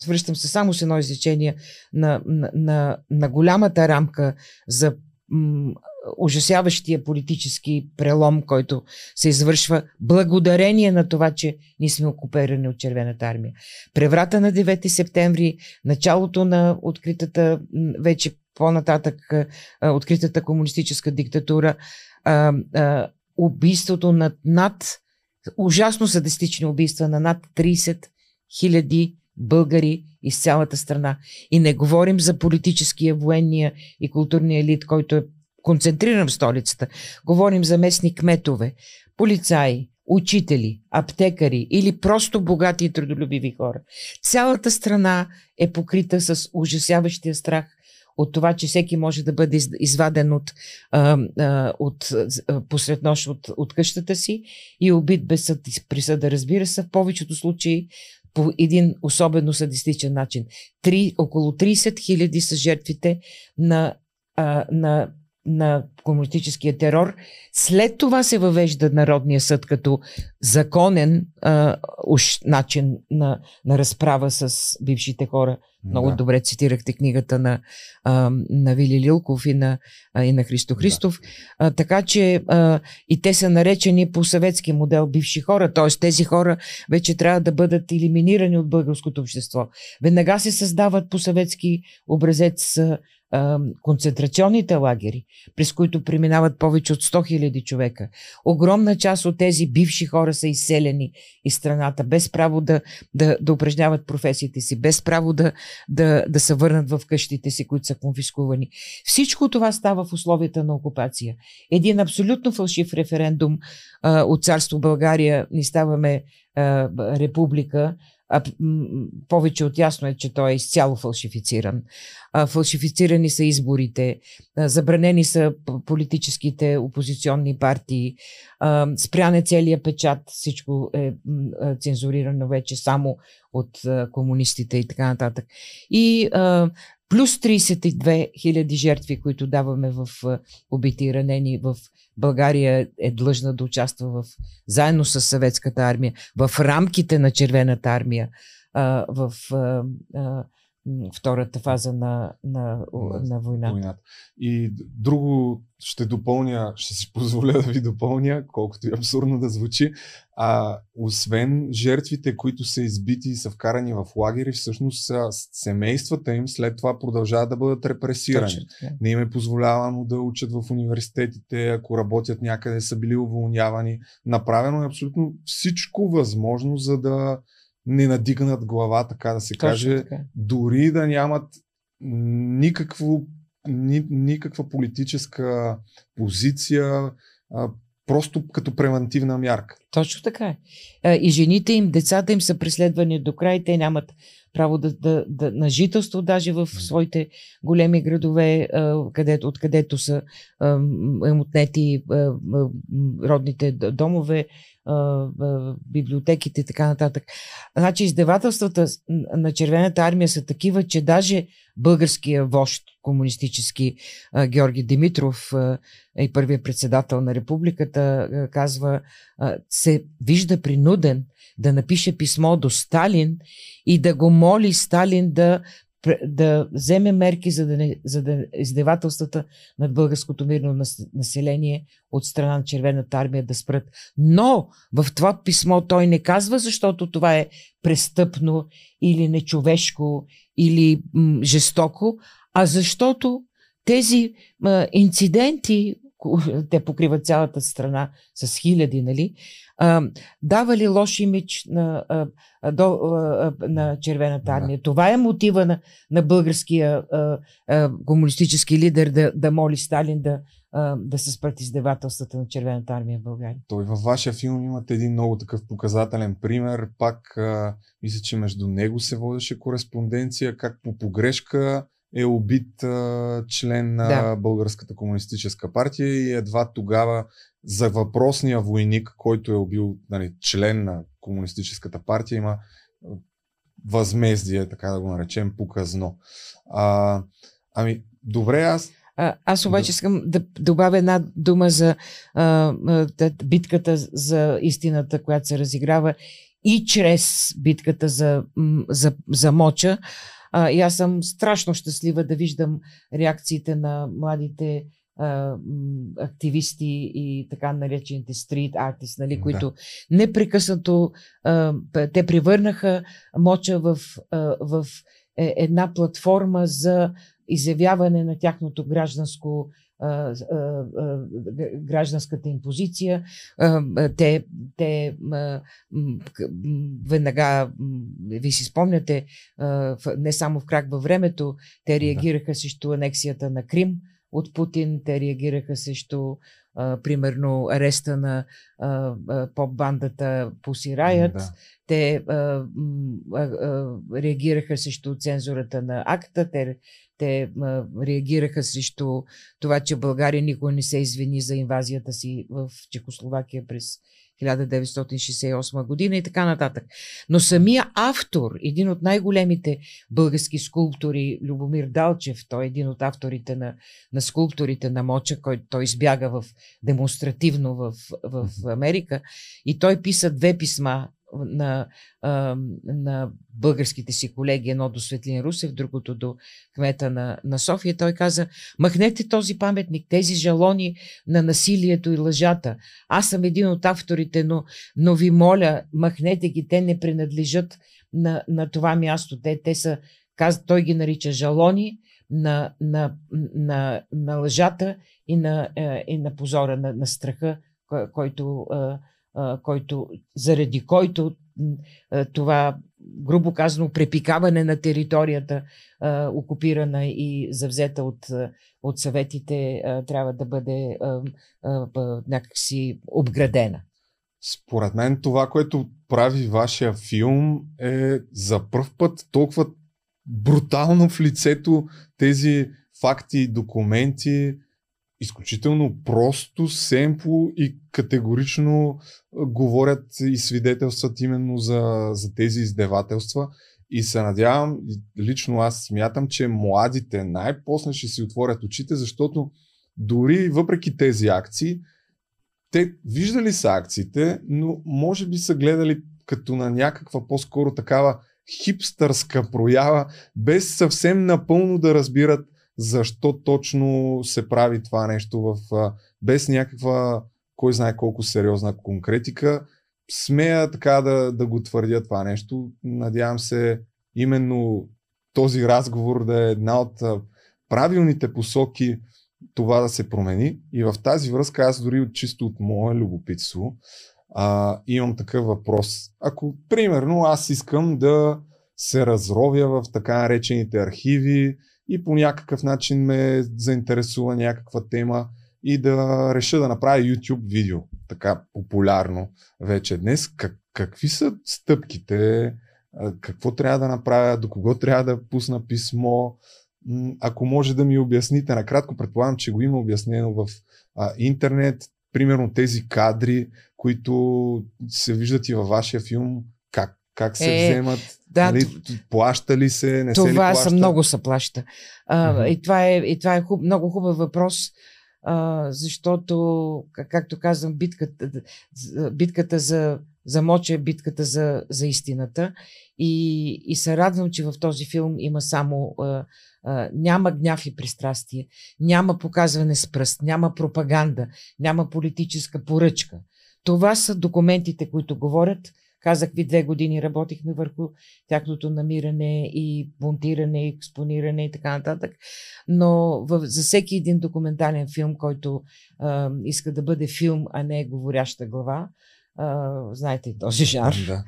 връщам се само с едно изречение на, на, на, на голямата рамка за м, ужасяващия политически прелом, който се извършва благодарение на това, че ние сме окуперани от Червената армия. Преврата на 9 септември, началото на откритата, вече по-нататък откритата комунистическа диктатура, а, а, убийството над над ужасно садистични убийства на над 30 хиляди българи из цялата страна. И не говорим за политическия, военния и културния елит, който е концентриран в столицата. Говорим за местни кметове, полицаи, учители, аптекари или просто богати и трудолюбиви хора. Цялата страна е покрита с ужасяващия страх от това, че всеки може да бъде изваден от, а, от посред нощ от, от къщата си и убит без съд и присъда, разбира се, в повечето случаи по един особено садистичен начин. Три, около 30 хиляди са жертвите на, а, на на комунистическия терор. След това се въвежда Народния съд като законен а, уж начин на, на разправа с бившите хора. Много да. добре цитирахте книгата на, а, на Вили Лилков и на, а, и на Христо Христов. Да. А, така че а, и те са наречени по съветски модел бивши хора, т.е. тези хора вече трябва да бъдат елиминирани от българското общество. Веднага се създават по съветски образец концентрационните лагери, през които преминават повече от 100 000 човека. Огромна част от тези бивши хора са изселени из страната, без право да, да, да упражняват професиите си, без право да, да, да се върнат в къщите си, които са конфискувани. Всичко това става в условията на окупация. Един абсолютно фалшив референдум а, от царство България, ни ставаме а, република, а, повече от ясно е, че той е изцяло фалшифициран. А, фалшифицирани са изборите, а, забранени са политическите опозиционни партии, а, спрян е целият печат, всичко е а, цензурирано вече само от а, комунистите и така нататък. И а, плюс 32 хиляди жертви, които даваме в убити и ранени в България е длъжна да участва в, заедно с съветската армия в рамките на червената армия в втората фаза на, на, на войната. войната. И друго ще допълня, ще си позволя да ви допълня, колкото и абсурдно да звучи. А, освен жертвите, които са избити и са вкарани в лагери, всъщност семействата им след това продължават да бъдат репресирани. Точно, Не им е позволявано да учат в университетите, ако работят някъде, са били уволнявани. Направено е абсолютно всичко възможно, за да не надигнат глава, така да се Точно каже, така. дори да нямат никакво, ни, никаква политическа позиция, а, просто като превентивна мярка. Точно така е. И жените им, децата им са преследвани до край, те нямат право да, да, да, на жителство, даже в своите големи градове, където, откъдето са им отнети родните домове, библиотеките и така нататък. Значи издевателствата на Червената армия са такива, че даже българския вожд комунистически Георги Димитров и първият председател на републиката казва, се вижда принуден да напише писмо до Сталин и да го моли Сталин да да вземе мерки, за да, не, за да издевателствата над българското мирно население от страна на Червената армия да спрат. Но в това писмо той не казва, защото това е престъпно или нечовешко или м, жестоко, а защото тези м, инциденти, те покриват цялата страна с хиляди, нали, а, дава ли лош имидж на, а, до, а, на Червената армия? Да. Това е мотива на, на българския а, а, комунистически лидер да, да моли Сталин да, а, да се спрат издевателствата на Червената армия в България. Той във вашия филм имате един много такъв показателен пример. Пак а, мисля, че между него се водеше кореспонденция, как по погрешка е убит а, член на да. Българската комунистическа партия и едва тогава за въпросния войник, който е убил нали, член на комунистическата партия, има възмездие, така да го наречем, показно. А, ами, добре, аз а, аз обаче искам да добавя една дума за а, битката за истината, която се разиграва и чрез битката за, за, за моча. А, и аз съм страшно щастлива да виждам реакциите на младите а, активисти и така наречените стрит артист, нали, да. които непрекъснато а, те превърнаха моча в, а, в е, една платформа за изявяване на тяхното гражданско гражданската импозиция. А, те, те веднага, ви си спомняте, не само в крак във времето, те реагираха срещу анексията на Крим от Путин, те реагираха срещу а, примерно ареста на а, а, поп-бандата Riot. Да. Те а, а, а, реагираха срещу цензурата на акта, те, те а, реагираха срещу това, че България никога не се извини за инвазията си в Чехословакия през 1968 година и така нататък. Но самия автор, един от най-големите български скулптори, Любомир Далчев, той е един от авторите на, на скулпторите на Моча, който той избяга в, демонстративно в, в Америка и той писа две писма на, а, на българските си колеги, едно до Светлин Русев, другото до кмета на, на София. Той каза, махнете този паметник, тези жалони на насилието и лъжата. Аз съм един от авторите, но, но ви моля, махнете ги, те не принадлежат на, на това място. Те, те са, каз, той ги нарича жалони на, на, на, на лъжата и на, е, и на позора, на, на страха, който е, който, заради който това, грубо казано, препикаване на територията, окупирана и завзета от, от съветите, трябва да бъде някакси обградена. Според мен това, което прави вашия филм е за първ път толкова брутално в лицето тези факти, документи, изключително просто, семпло и категорично говорят и свидетелстват именно за, за тези издевателства. И се надявам, лично аз смятам, че младите най-после ще си отворят очите, защото дори въпреки тези акции, те виждали са акциите, но може би са гледали като на някаква по-скоро такава хипстърска проява, без съвсем напълно да разбират защо точно се прави това нещо в, без някаква, кой знае колко сериозна конкретика. Смея така да, да го твърдя това нещо. Надявам се именно този разговор да е една от правилните посоки това да се промени. И в тази връзка аз дори от чисто от мое любопитство а, имам такъв въпрос. Ако, примерно, аз искам да се разровя в така наречените архиви, и по някакъв начин ме заинтересува някаква тема и да реша да направя YouTube видео, така популярно вече днес. Как, какви са стъпките? Какво трябва да направя? До кого трябва да пусна писмо? Ако може да ми обясните, накратко предполагам, че го има обяснено в а, интернет, примерно тези кадри, които се виждат и във вашия филм, как, се е, вземат, да, нали, плаща ли се, не това се ли плаща? Много се плаща. А. И това е, и това е хуб, много хубав въпрос, а, защото, както казвам, битката, битката за, за моча е битката за, за истината. И, и се радвам, че в този филм има само а, а, няма гняв и пристрастие, няма показване с пръст, няма пропаганда, няма политическа поръчка. Това са документите, които говорят Казах ви, две години работихме върху тяхното намиране и монтиране, експониране и така нататък. Но в, за всеки един документален филм, който а, иска да бъде филм, а не говоряща глава, а, знаете този жар. Да.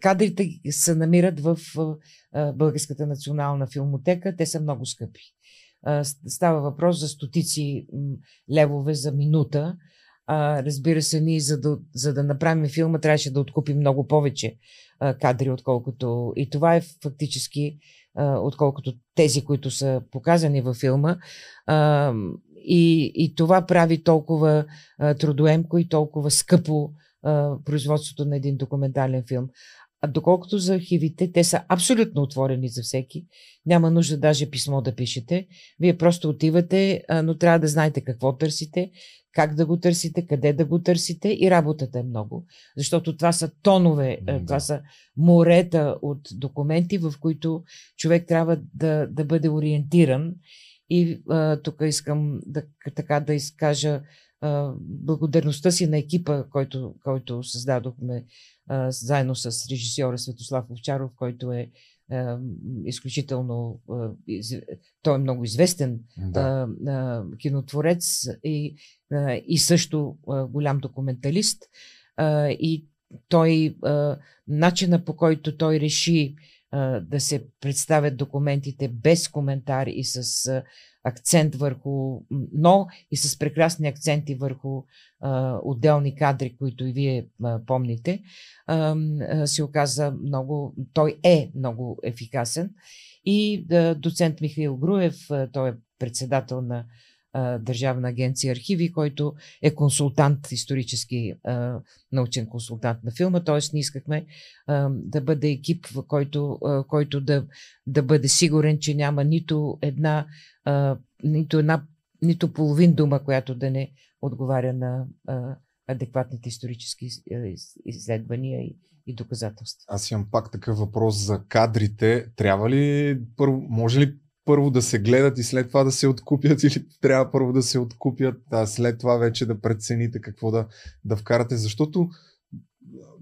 кадрите се намират в Българската национална филмотека. Те са много скъпи. Става въпрос за стотици левове за минута а, разбира се, ние за да, за да направим филма трябваше да откупим много повече а, кадри, отколкото. И това е фактически, а, отколкото тези, които са показани във филма. А, и, и това прави толкова а, трудоемко и толкова скъпо а, производството на един документален филм. А доколкото за архивите, те са абсолютно отворени за всеки. Няма нужда даже писмо да пишете. Вие просто отивате, но трябва да знаете какво търсите, как да го търсите, къде да го търсите и работата е много. Защото това са тонове, да. това са морета от документи, в които човек трябва да, да бъде ориентиран. И а, тук искам да, така да изкажа благодарността си на екипа, който, който създадохме а, заедно с режисьора Светослав Овчаров, който е изключително. Той е много известен Да. кинотворец и, и също голям документалист. И той, начина по който той реши да се представят документите без коментар и с акцент върху, но и с прекрасни акценти върху а, отделни кадри, които и вие а, помните, а, а, се оказа много, той е много ефикасен. И а, доцент Михаил Груев, а, той е председател на Държавна агенция архиви, който е консултант, исторически а, научен консултант на филма. Т.е. ние искахме а, да бъде екип, в който, а, който да, да бъде сигурен, че няма нито една, а, нито една, нито половин дума, която да не отговаря на а, адекватните исторически изследвания и, и доказателства. Аз имам пак такъв въпрос за кадрите. Трябва ли, първо, може ли първо да се гледат и след това да се откупят или трябва първо да се откупят, а след това вече да прецените какво да, да вкарате, защото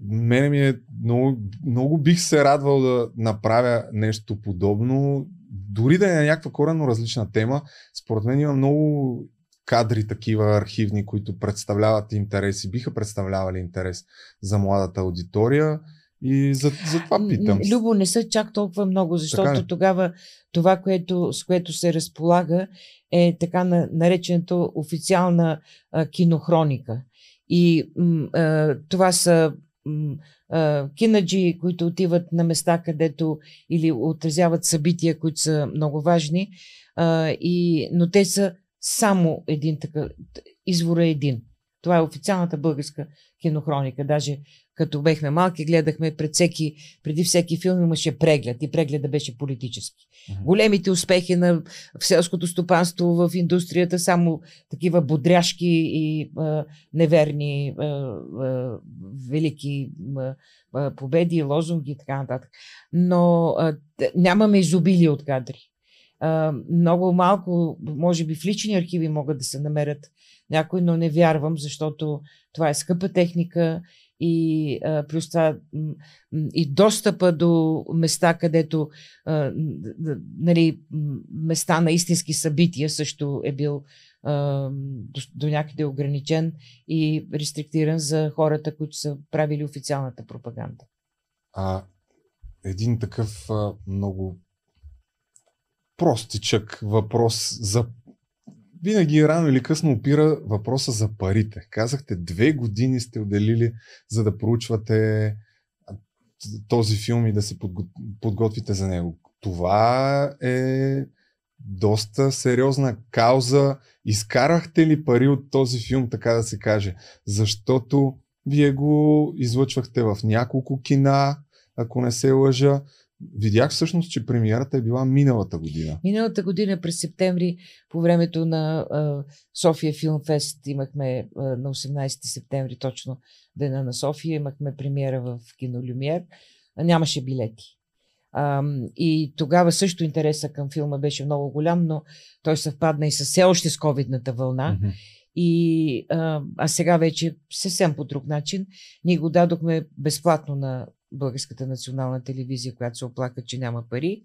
мене ми е много, много бих се радвал да направя нещо подобно, дори да е някаква коренно различна тема. Според мен има много кадри такива архивни, които представляват интерес и биха представлявали интерес за младата аудитория. И за, за това питам. Любо, не са чак толкова много, защото тогава това, което, с което се разполага, е така на, наречената официална а, кинохроника. И м, а, това са кинаджи, които отиват на места, където или отразяват събития, които са много важни, а, и, но те са само един такъв. Извора е един. Това е официалната българска кинохроника. Даже като бехме малки, гледахме пред всеки, преди всеки филм имаше преглед и прегледа беше политически. Mm-hmm. Големите успехи на в селското стопанство, в индустрията, само такива бодряшки и а, неверни а, а, велики а, победи, лозунги и така нататък. Но а, нямаме изобилие от кадри. А, много малко, може би в лични архиви могат да се намерят някой, но не вярвам, защото това е скъпа техника и а, плюс това и достъпа до места, където нали, места на истински събития също е бил до, до някъде ограничен и рестриктиран за хората, които са правили официалната пропаганда. А един такъв много простичък въпрос за винаги рано или късно опира въпроса за парите. Казахте, две години сте отделили за да проучвате този филм и да се подготвите за него. Това е доста сериозна кауза. Изкарахте ли пари от този филм, така да се каже? Защото вие го излъчвахте в няколко кина, ако не се лъжа. Видях всъщност, че премиерата е била миналата година. Миналата година през септември, по времето на а, София Филм Фест, имахме а, на 18 септември, точно дена на София, имахме премиера в кино Люмиер. Нямаше билети. А, и тогава също интереса към филма беше много голям, но той съвпадна и с все още с ковидната вълна. Mm-hmm. И, а, а сега вече съвсем по друг начин. Ние го дадохме безплатно на Българската национална телевизия, която се оплака, че няма пари.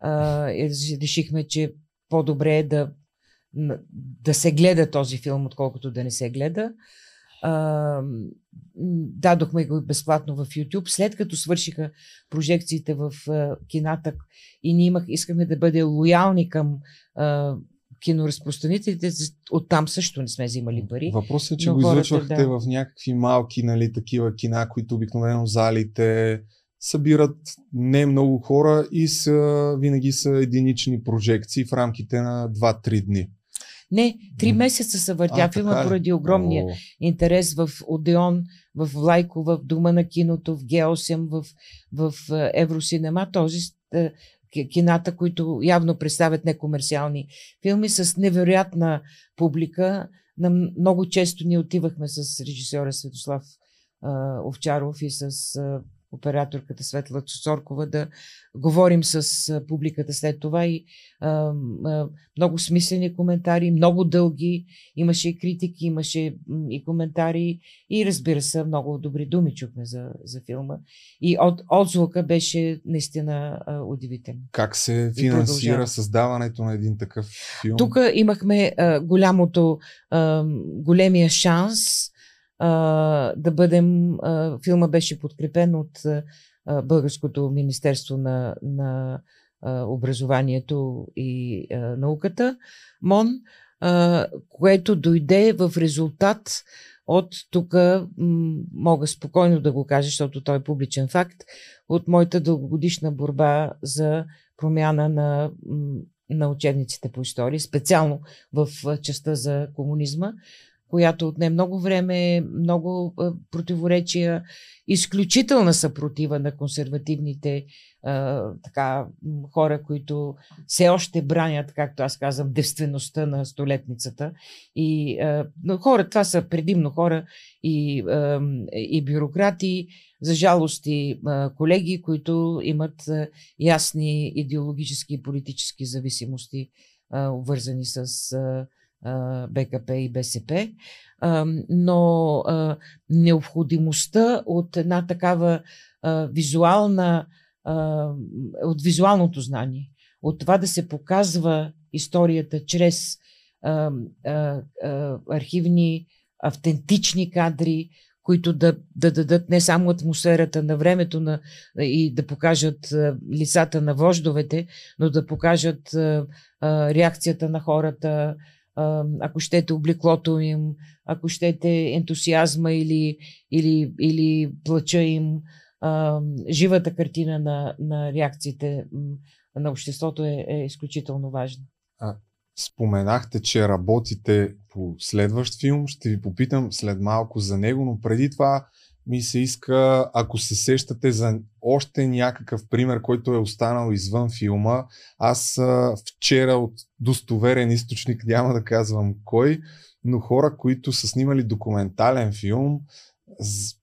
А, решихме, че по-добре е да, да се гледа този филм, отколкото да не се гледа. А, дадохме го безплатно в YouTube. След като свършиха прожекциите в а, кината и ние имах, искахме да бъдем лоялни към а, киноразпространителите, оттам също не сме взимали пари. Въпросът е, че го излъчвахте да. в някакви малки, нали, такива кина, които обикновено залите събират не много хора и са, винаги са единични прожекции в рамките на 2-3 дни. Не, три месеца се въртя филма поради огромния О. интерес в Одеон, в Лайко, в Дума на киното, в Г8, в, в Евросинема. Този кината, които явно представят некомерциални филми с невероятна публика. На много често ние отивахме с режисьора Светослав Овчаров и с операторката Светла Цоркова, да говорим с публиката след това и а, а, много смислени коментари, много дълги, имаше и критики, имаше и коментари и разбира се, много добри думи чухме за, за филма. И от, отзвука беше наистина а, удивителен. Как се финансира създаването на един такъв филм? Тук имахме а, голямото, а, големия шанс да бъдем. Филма беше подкрепен от Българското Министерство на, на образованието и науката, МОН, което дойде в резултат от тук, мога спокойно да го кажа, защото той е публичен факт, от моята дългогодишна борба за промяна на, на учебниците по история, специално в частта за комунизма, която отне много време, много противоречия, изключителна съпротива на консервативните а, така, хора, които все още бранят, както аз казвам, девствеността на столетницата. И а, хора, това са предимно хора и, а, и бюрократи, за жалост и а, колеги, които имат а, ясни идеологически и политически зависимости, а, обвързани с а, БКП и БСП, но необходимостта от една такава визуална, от визуалното знание, от това да се показва историята чрез архивни, автентични кадри, които да, да дадат не само атмосферата на времето на, и да покажат лицата на вождовете, но да покажат реакцията на хората, ако щете облеклото им, ако щете ентусиазма или, или, или плача им, живата картина на, на реакциите на обществото е, е изключително важна. А, споменахте, че работите по следващ филм. Ще ви попитам след малко за него, но преди това ми се иска, ако се сещате за още някакъв пример, който е останал извън филма. Аз а, вчера от достоверен източник, няма да казвам кой, но хора, които са снимали документален филм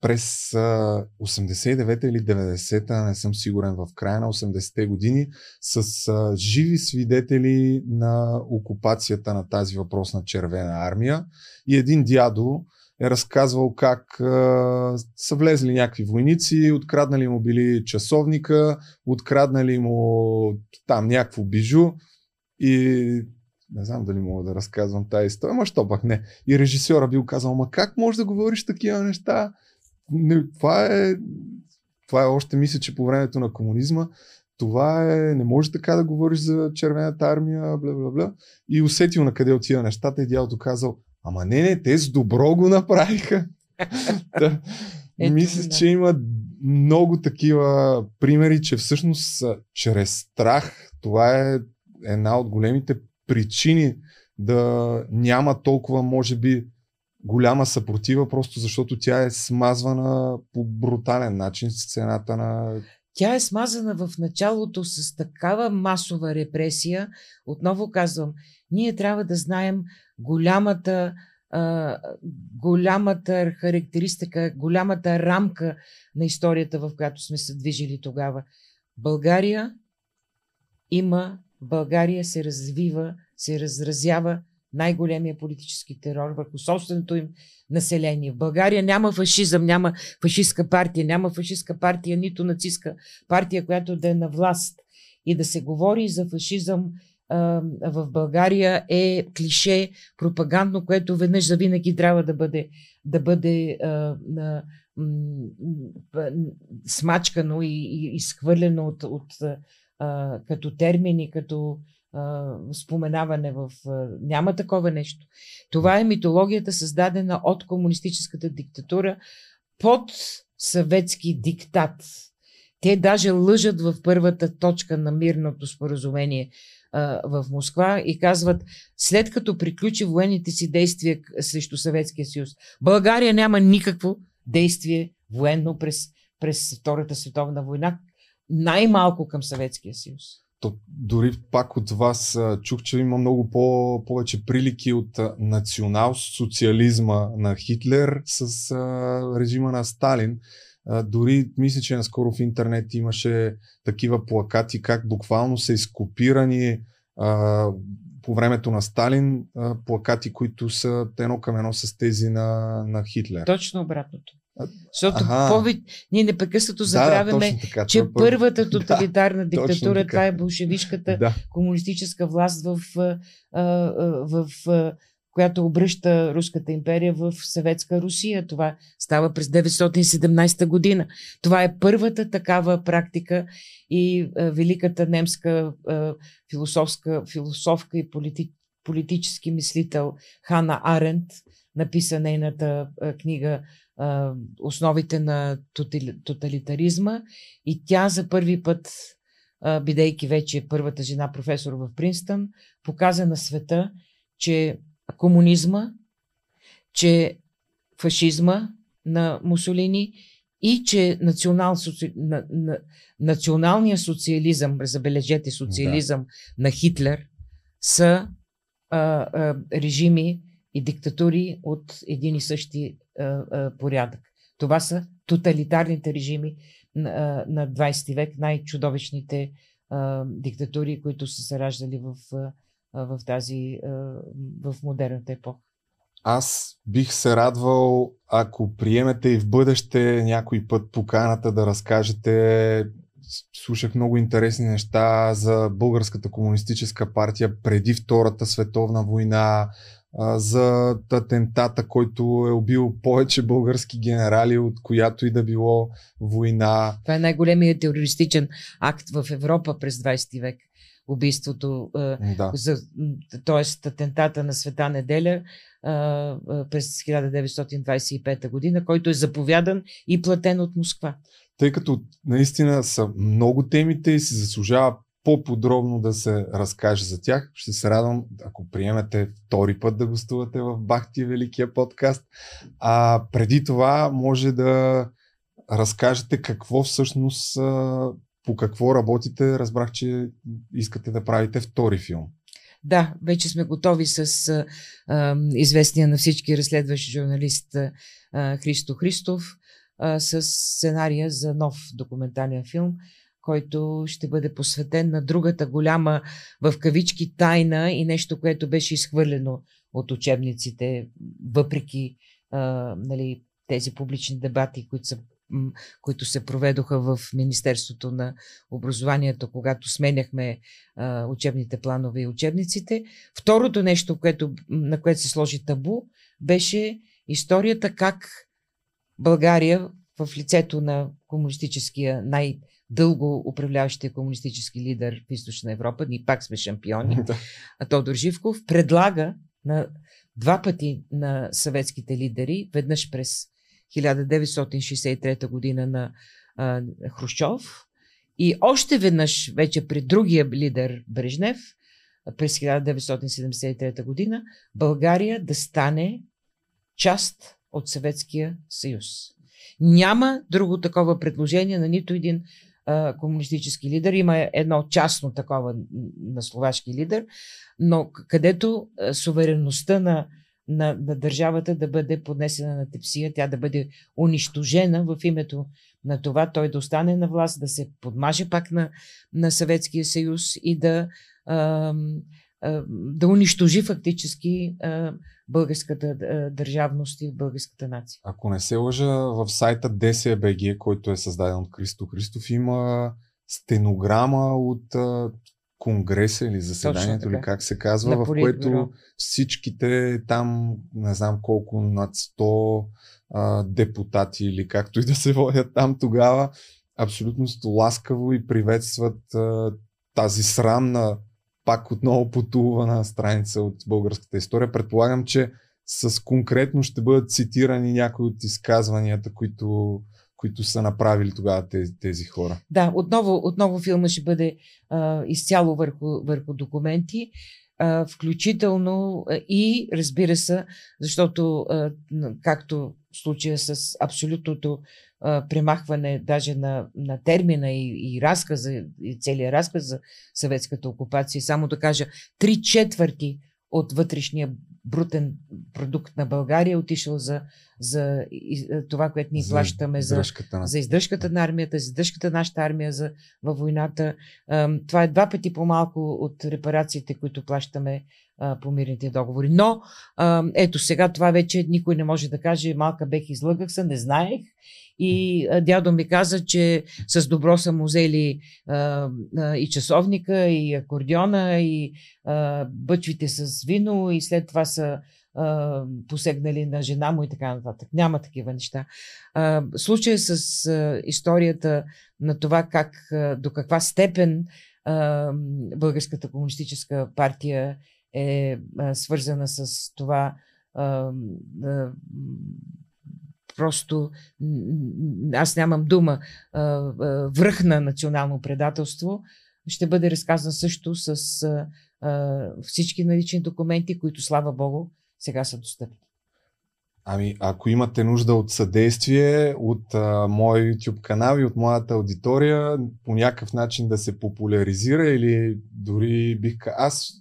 през а, 89-та или 90-та, не съм сигурен, в края на 80-те години, с а, живи свидетели на окупацията на тази въпросна червена армия. И един дядо, е разказвал как а, са влезли някакви войници, откраднали му били часовника, откраднали му там някакво бижу и не знам дали мога да разказвам тази история, ма що пък не. И режисьора бил казал, ма как можеш да говориш такива неща? Не, това е това е още мисля, че по времето на комунизма това е, не може така да говориш за червената армия, бла, бла, бла. И усетил на къде отива нещата и дялото казал, Ама не, не, те с добро го направиха. да. Ето, Мисля, да. че има много такива примери, че всъщност чрез страх това е една от големите причини да няма толкова, може би, голяма съпротива, просто защото тя е смазвана по брутален начин с цената на тя е смазана в началото с такава масова репресия. Отново казвам, ние трябва да знаем голямата, голямата характеристика, голямата рамка на историята, в която сме се движили тогава. България има, България се развива, се разразява най-големия политически терор върху собственото им население. В България няма фашизъм, няма фашистска партия, няма фашистска партия, нито нацистска партия, която да е на власт. И да се говори за фашизъм в България е клише, пропагандно, което веднъж за винаги трябва да бъде, да бъде а, а, смачкано и, и изхвърлено от, от, а, като термини, като споменаване в... Няма такова нещо. Това е митологията, създадена от комунистическата диктатура под съветски диктат. Те даже лъжат в първата точка на мирното споразумение в Москва и казват, след като приключи военните си действия срещу Съветския съюз, България няма никакво действие военно през, през Втората световна война, най-малко към Съветския съюз то, дори пак от вас чух, че има много по, повече прилики от национал-социализма на Хитлер с а, режима на Сталин. А, дори мисля, че наскоро в интернет имаше такива плакати, как буквално са изкопирани а, по времето на Сталин а, плакати, които са едно към едно с тези на, на Хитлер. Точно обратното. Защото повече, ние непрекъснато забравяме, да, така, че е първата тоталитарна да, диктатура, това е болшевишката да. комунистическа власт в, в, в която обръща Руската империя в съветска Русия. Това става през 1917 година. Това е първата такава практика и а, великата немска а, философска, философка и полити, политически мислител Хана Арент написа нейната а, книга Основите на тоталитаризма и тя за първи път бидейки вече първата жена професор в Принстън, показа на света, че комунизма, че фашизма на Мусолини и че национал, соци... на, на, националния социализъм, забележете социализъм да. на Хитлер, са а, а, режими и диктатури от един и същи а, а, порядък. Това са тоталитарните режими на, на 20 век, най-чудовищните а, диктатури, които са се раждали в а, в тази, в модерната епоха. Аз бих се радвал, ако приемете и в бъдеще някой път поканата да разкажете. Слушах много интересни неща за Българската комунистическа партия преди Втората световна война, за атентата, който е убил повече български генерали, от която и да било война. Това е най-големият терористичен акт в Европа през 20 век убийството, да. за, т.е. атентата на Света неделя през 1925 година, който е заповядан и платен от Москва. Тъй като наистина са много темите и се заслужава по-подробно да се разкаже за тях. Ще се радвам, ако приемете втори път да гостувате в Бахти Великия подкаст. А преди това може да разкажете какво всъщност по какво работите, разбрах, че искате да правите втори филм. Да, вече сме готови с а, известния на всички разследващ журналист а, Христо Христов а, с сценария за нов документален филм, който ще бъде посветен на другата голяма в кавички тайна и нещо, което беше изхвърлено от учебниците, въпреки а, нали, тези публични дебати, които са които се проведоха в Министерството на образованието, когато сменяхме а, учебните планове и учебниците. Второто нещо, което, на което се сложи табу, беше историята как България в лицето на комунистическия най- дълго управляващия комунистически лидер в Източна Европа, ние пак сме шампиони, а Тодор Живков предлага на два пъти на съветските лидери, веднъж през 1963 година на а, Хрущов и още веднъж вече при другия лидер Брежнев през 1973 година България да стане част от Съветския съюз. Няма друго такова предложение на нито един а, комунистически лидер. Има едно частно такова на словашки лидер, но където суверенността на на, на държавата да бъде поднесена на тепсия, тя да бъде унищожена в името на това той да остане на власт, да се подмаже пак на, на Съветския съюз и да, а, а, да унищожи фактически а, българската а, държавност и българската нация. Ако не се лъжа, в сайта DCBG, който е създаден от Христо Христов, има стенограма от конгреса или заседанието, или как се казва, в което всичките там, не знам колко, над 100 а, депутати или както и да се водят там тогава, абсолютно ласкаво и приветстват а, тази срамна, пак отново потулвана страница от българската история. Предполагам, че с конкретно ще бъдат цитирани някои от изказванията, които които са направили тогава тези, тези хора. Да, отново, отново филма ще бъде а, изцяло върху, върху документи, а, включително и, разбира се, защото, а, както в случая с абсолютното а, премахване даже на, на термина и, и разказа, и целият разказ за съветската окупация, само да кажа, три четвърти от вътрешния брутен продукт на България е отишъл за, за това, което ние за плащаме за, за издръжката на армията, за издръжката на нашата армия за, във войната. Това е два пъти по-малко от репарациите, които плащаме по мирните договори. Но ето сега това вече никой не може да каже, малка бех излъгах се, не знаех. И дядо ми каза, че с добро са му взели а, а, и часовника, и акордиона, и а, бъчвите с вино, и след това са а, посегнали на жена му и така нататък. Няма такива неща. А, случая с а, историята на това как, а, до каква степен а, Българската комунистическа партия е свързана с това просто аз нямам дума, връх на национално предателство, ще бъде разказан също с всички налични документи, които, слава Богу, сега са достъпни. Ами, ако имате нужда от съдействие от а, моя YouTube канал и от моята аудитория, по някакъв начин да се популяризира или дори бих аз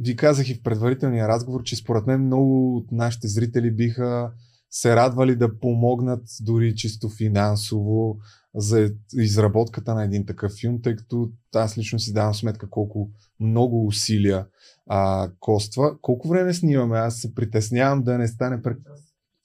ви казах и в предварителния разговор, че според мен много от нашите зрители биха се радвали да помогнат дори чисто финансово за изработката на един такъв филм, тъй като аз лично си давам сметка колко много усилия а, коства. Колко време снимаме? Аз се притеснявам да не стане пред...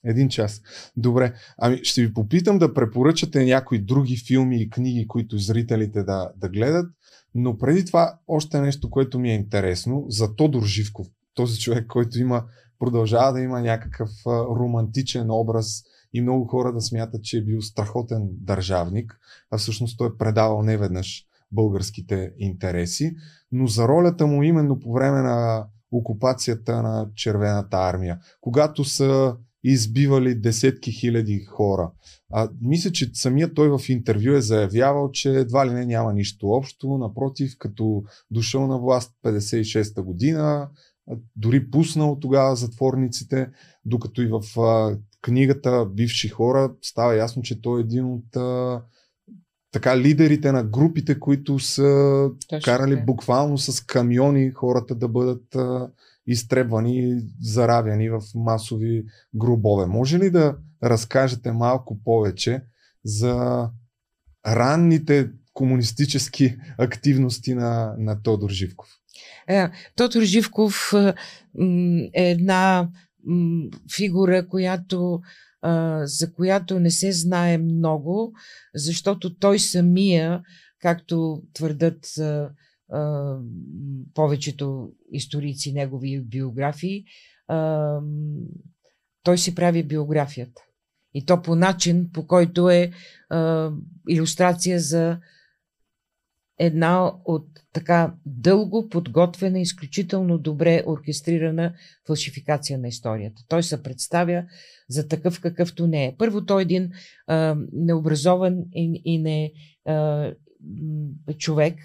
Един час. Добре. Ами ще ви попитам да препоръчате някои други филми и книги, които зрителите да, да гледат, но преди това още нещо, което ми е интересно за Тодор Живков. Този човек, който има продължава да има някакъв романтичен образ и много хора да смятат, че е бил страхотен държавник, а всъщност той е предавал неведнъж българските интереси, но за ролята му именно по време на окупацията на Червената армия, когато са избивали десетки хиляди хора. А, мисля, че самия той в интервю е заявявал, че едва ли не няма нищо общо. Напротив, като дошъл на власт 56-та година, дори пуснал тогава затворниците, докато и в а, книгата Бивши хора става ясно, че той е един от а, така лидерите на групите, които са Точно карали буквално с камиони хората да бъдат а, изтребвани, заравяни в масови гробове. Може ли да разкажете малко повече за ранните комунистически активности на, на Тодор Живков? Е, Тодор Живков е, е една фигура, която, за която не се знае много, защото той самия, както твърдат повечето историци, негови биографии, той си прави биографията. И то по начин, по който е иллюстрация за една от така дълго подготвена, изключително добре оркестрирана фалшификация на историята. Той се представя за такъв какъвто не е. Първо, той е един а, необразован и, и не а, човек,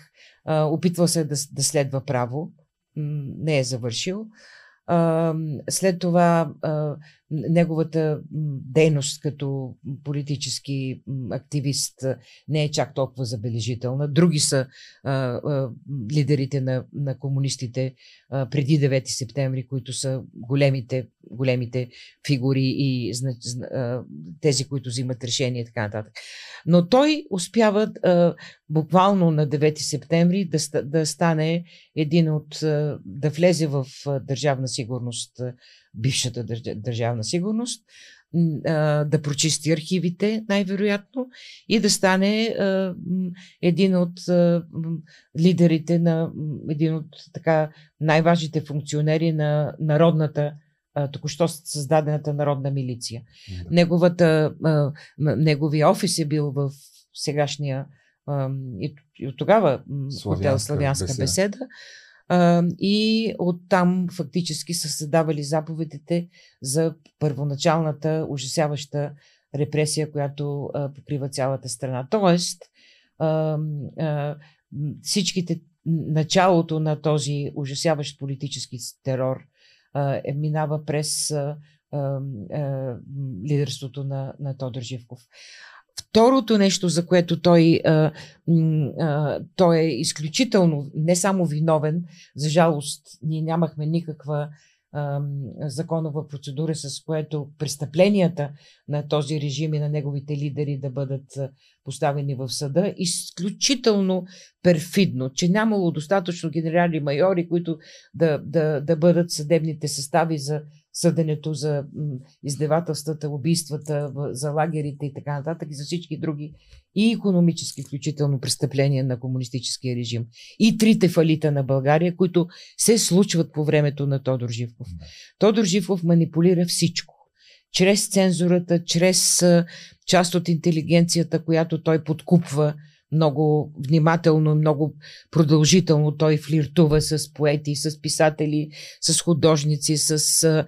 опитвал се да, да следва право, не е завършил. След това неговата дейност като политически активист не е чак толкова забележителна. Други са а, а, лидерите на, на комунистите а, преди 9 септември, които са големите, големите фигури и а, тези, които взимат решения и така нататък. Но той успява а, буквално на 9 септември да, да стане един от, да влезе в държавна сигурност бившата държавна сигурност, да прочисти архивите, най-вероятно, и да стане един от лидерите на един от така най-важните функционери на народната току-що създадената народна милиция. Да. Неговата, неговия офис е бил в сегашния и, от тогава хотел Славянска беседа. беседа и оттам фактически са създавали заповедите за първоначалната ужасяваща репресия, която покрива цялата страна. Тоест, всичките началото на този ужасяващ политически терор е, минава през лидерството на, на Тодор Живков. Второто нещо, за което той, а, а, той е изключително не само виновен, за жалост ние нямахме никаква законова процедура, с което престъпленията на този режим и на неговите лидери да бъдат поставени в съда. Изключително перфидно, че нямало достатъчно генерали и майори, които да, да, да бъдат съдебните състави за съденето за издевателствата, убийствата, за лагерите и така нататък и за всички други и економически, включително престъпления на комунистическия режим. И трите фалита на България, които се случват по времето на Тодор Живков. Тодор Живков манипулира всичко. Чрез цензурата, чрез част от интелигенцията, която той подкупва много внимателно, много продължително той флиртува с поети, с писатели, с художници, с а,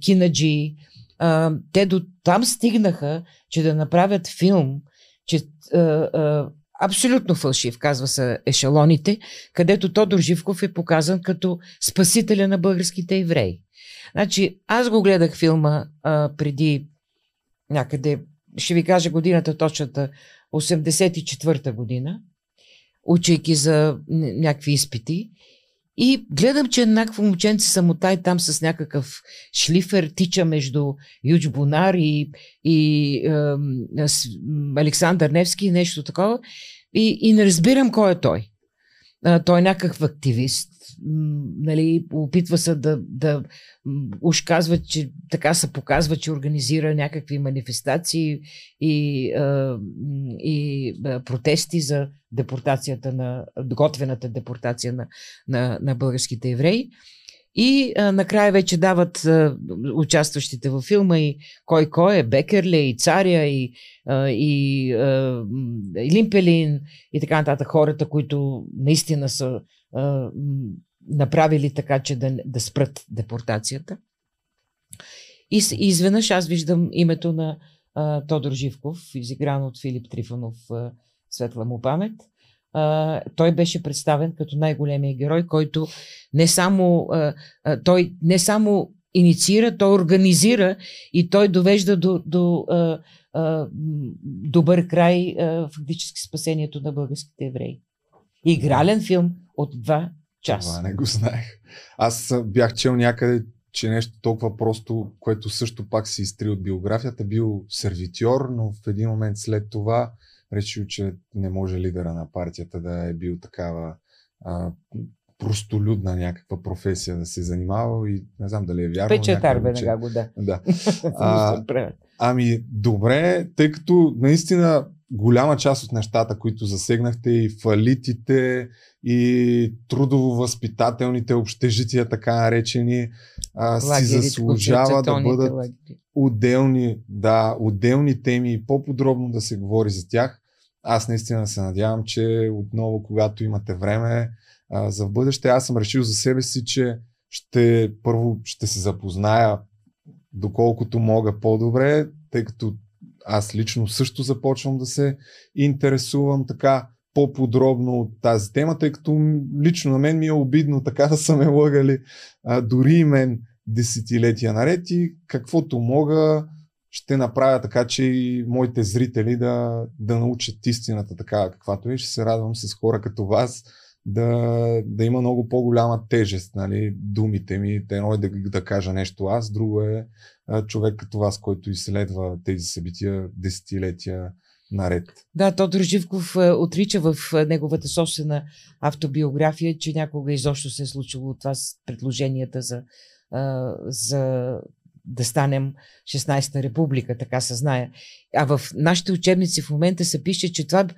кинаджи. А, те до там стигнаха, че да направят филм, че а, а, абсолютно фалшив, казва се Ешелоните, където Тодор Живков е показан като спасителя на българските евреи. Значи, аз го гледах филма а, преди някъде, ще ви кажа годината точната, 84-та година, учейки за някакви изпити. И гледам, че някакво момченце самотай там с някакъв шлифер тича между Юдж Бонар и, и е, Александър Невски и нещо такова. И, и не разбирам кой е той. Той е някакъв активист нали, опитва се да, да уж казва, че така се показва, че организира някакви манифестации и, и протести за депортацията на, готвената депортация на, на, на българските евреи. И а, накрая вече дават а, участващите във филма и кой кой е, Бекерле и Царя и, а, и, а, и Лимпелин и така нататък хората, които наистина са а, направили така, че да, да спрат депортацията. И, и изведнъж аз виждам името на а, Тодор Живков, изигран от Филип Трифонов, а, светла му памет. Той беше представен като най-големия герой, който не само, а, той не само инициира, той организира и той довежда до, до а, а, добър край а, фактически спасението на българските евреи. Игрален филм от два час. Това не го знаех. Аз бях чел някъде, че нещо толкова просто, което също пак се изтри от биографията, бил сервитьор, но в един момент след това решил, че не може лидера на партията да е бил такава а, простолюдна някаква професия да се занимава и не знам дали е вярно. Печетар веднага го да. да. а, ами добре, тъй като наистина голяма част от нещата, които засегнахте и фалитите, и трудово-възпитателните общежития, така наречени, а, си заслужава да бъдат лагери. отделни, да, отделни теми и по-подробно да се говори за тях. Аз наистина се надявам, че отново, когато имате време а, за в бъдеще, аз съм решил за себе си, че ще, първо ще се запозная доколкото мога по-добре, тъй като аз лично също започвам да се интересувам така по-подробно от тази тема, тъй като лично на мен ми е обидно така да са ме лъгали а, дори и мен десетилетия наред и каквото мога ще направя така, че и моите зрители да, да научат истината така каквато е. Ще се радвам с хора като вас да, да има много по-голяма тежест. Нали, думите ми, едно е да, да кажа нещо аз, друго е човек като вас, който изследва тези събития десетилетия наред. Да, Тодор Живков е, отрича в е, неговата собствена автобиография, че някога изобщо се е случило това с предложенията за, за да станем 16-та република, така се знае. А в нашите учебници в момента се пише, че това,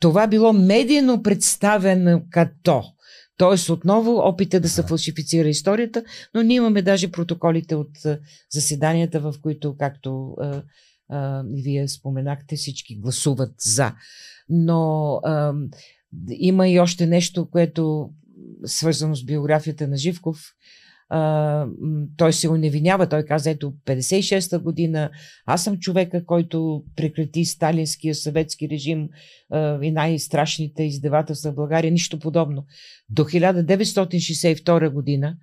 това било медийно представено като. Тоест отново опита да се фалшифицира историята, но ние имаме даже протоколите от заседанията, в които, както а, и вие споменахте, всички гласуват за. Но а, има и още нещо, което свързано с биографията на Живков, а, той се уневинява. Той каза, ето, 56-та година, аз съм човека, който прекрати сталинския съветски режим а, и най-страшните издевателства в България. Нищо подобно. До 1962 година,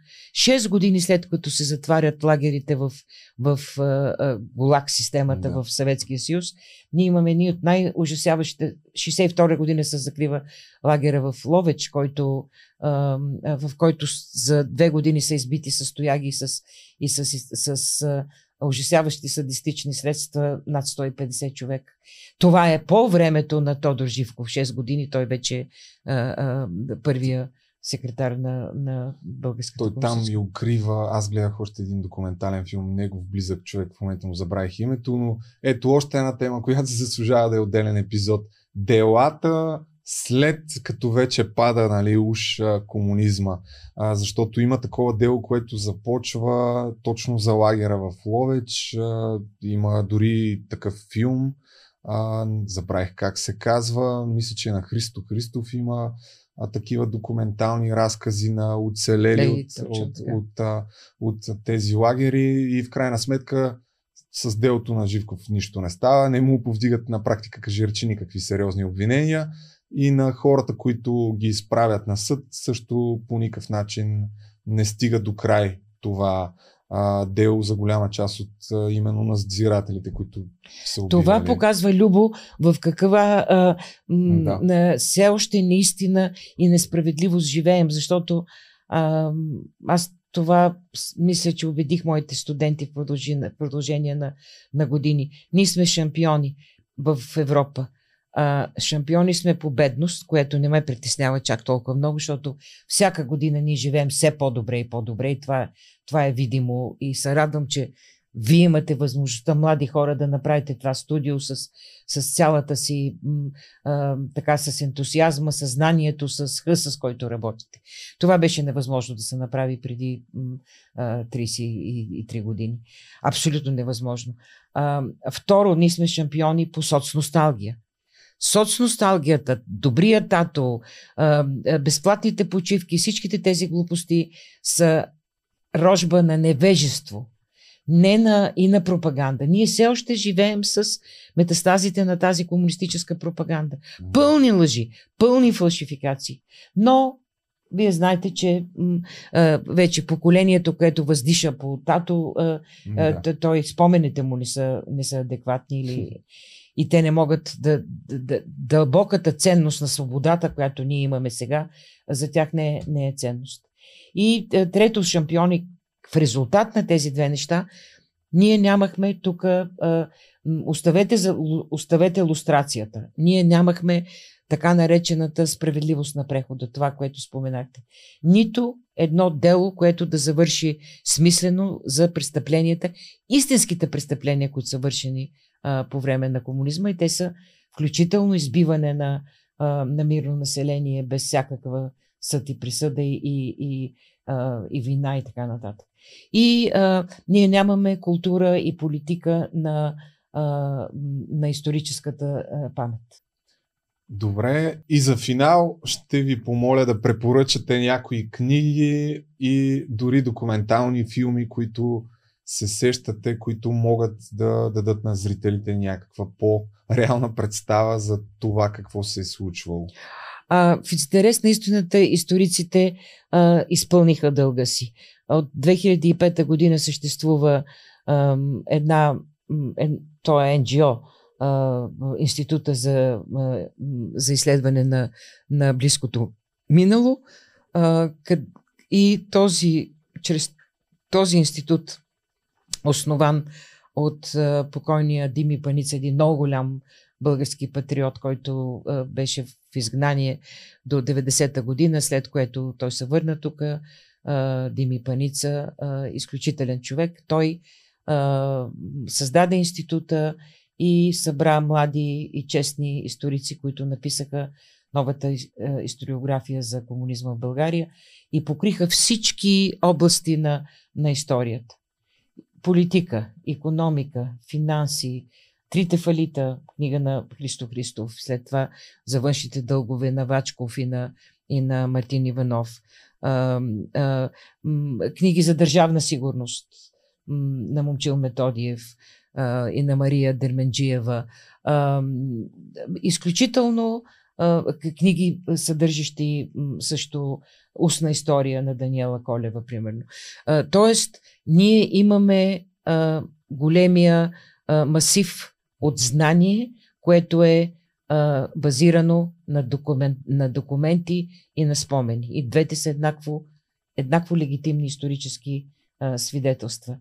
6 години след като се затварят лагерите в, в а, а, ГУЛАГ системата да. в Съветския съюз, ние имаме ни от най-ужасяващите. 62 година се закрива лагера в Ловеч, който в който за две години са избити с тояги и с, и с, и с, с ужасяващи садистични средства над 150 човек. Това е по времето на Тодор Живков. 6 години той вече а, а, първия секретар на, на българската Той там и укрива. Аз гледах още един документален филм, негов близък човек, в момента му забравих името, но ето още една тема, която се заслужава да е отделен епизод. Делата след като вече пада нали, уж комунизма, а, защото има такова дело, което започва точно за лагера в Ловеч, а, има дори такъв филм, а, забравих как се казва, мисля, че на Христо Христов има а, такива документални разкази на оцелели Лей, от, от, от, от, от тези лагери и в крайна сметка с делото на Живков нищо не става, не му повдигат на практика, кажи речи, никакви сериозни обвинения и на хората, които ги изправят на съд, също по никакъв начин не стига до край това а, дело за голяма част от а, именно надзирателите, които са убивали. Това показва, Любо, в каква а, м, да. все още наистина и несправедливост живеем, защото а, аз това мисля, че убедих моите студенти в продължение, продължение на, на години. Ние сме шампиони в Европа. А, шампиони сме по бедност, което не ме притеснява чак толкова много, защото всяка година ние живеем все по-добре и по-добре и това, това е видимо. И се радвам, че вие имате възможността, млади хора, да направите това студио с, с цялата си, а, така, с ентусиазма, съзнанието, с хъса, с който работите. Това беше невъзможно да се направи преди а, 33 години. Абсолютно невъзможно. А, второ, ние сме шампиони по соцносталгия соцносталгията, добрия тато, безплатните почивки, всичките тези глупости са рожба на невежество, не на, и на пропаганда. Ние все още живеем с метастазите на тази комунистическа пропаганда. Пълни лъжи, пълни фалшификации. Но вие знаете, че а, вече поколението, което въздиша по тато, а, да. той спомените му не са, не са адекватни или и те не могат да, да, да дълбоката ценност на свободата, която ние имаме сега, за тях не е, не е ценност. И е, трето, шампиони, в резултат на тези две неща, ние нямахме тук, оставете, за, оставете лустрацията, ние нямахме така наречената справедливост на прехода, това, което споменахте. Нито едно дело, което да завърши смислено за престъпленията, истинските престъпления, които са вършени а, по време на комунизма и те са включително избиване на, а, на мирно население без всякаква съд и присъда и, и, и, а, и вина и така нататък. И а, ние нямаме култура и политика на, а, на историческата а, памет. Добре, и за финал ще ви помоля да препоръчате някои книги и дори документални филми, които се сещате, които могат да дадат на зрителите някаква по-реална представа за това какво се е случвало? А, в интерес на истината, историците а, изпълниха дълга си. От 2005 година съществува а, една, е, то е НГО, а, Института за, а, за изследване на, на близкото минало. А, къд, и този, чрез този институт основан от покойния Дими Паница, един много голям български патриот, който беше в изгнание до 90-та година, след което той се върна тук. Дими Паница, изключителен човек. Той създаде института и събра млади и честни историци, които написаха новата историография за комунизма в България и покриха всички области на, на историята политика, економика, финанси, Трите фалита, книга на Христо Христов, след това за външните дългове на Вачков и на, и на Мартин Иванов, а, а, книги за държавна сигурност на Момчил Методиев а, и на Мария Дерменджиева. А, изключително книги, съдържащи също устна история на Даниела Колева, примерно. Тоест, ние имаме големия масив от знание, което е базирано на, документ, на документи и на спомени. И двете са еднакво, еднакво легитимни исторически свидетелства.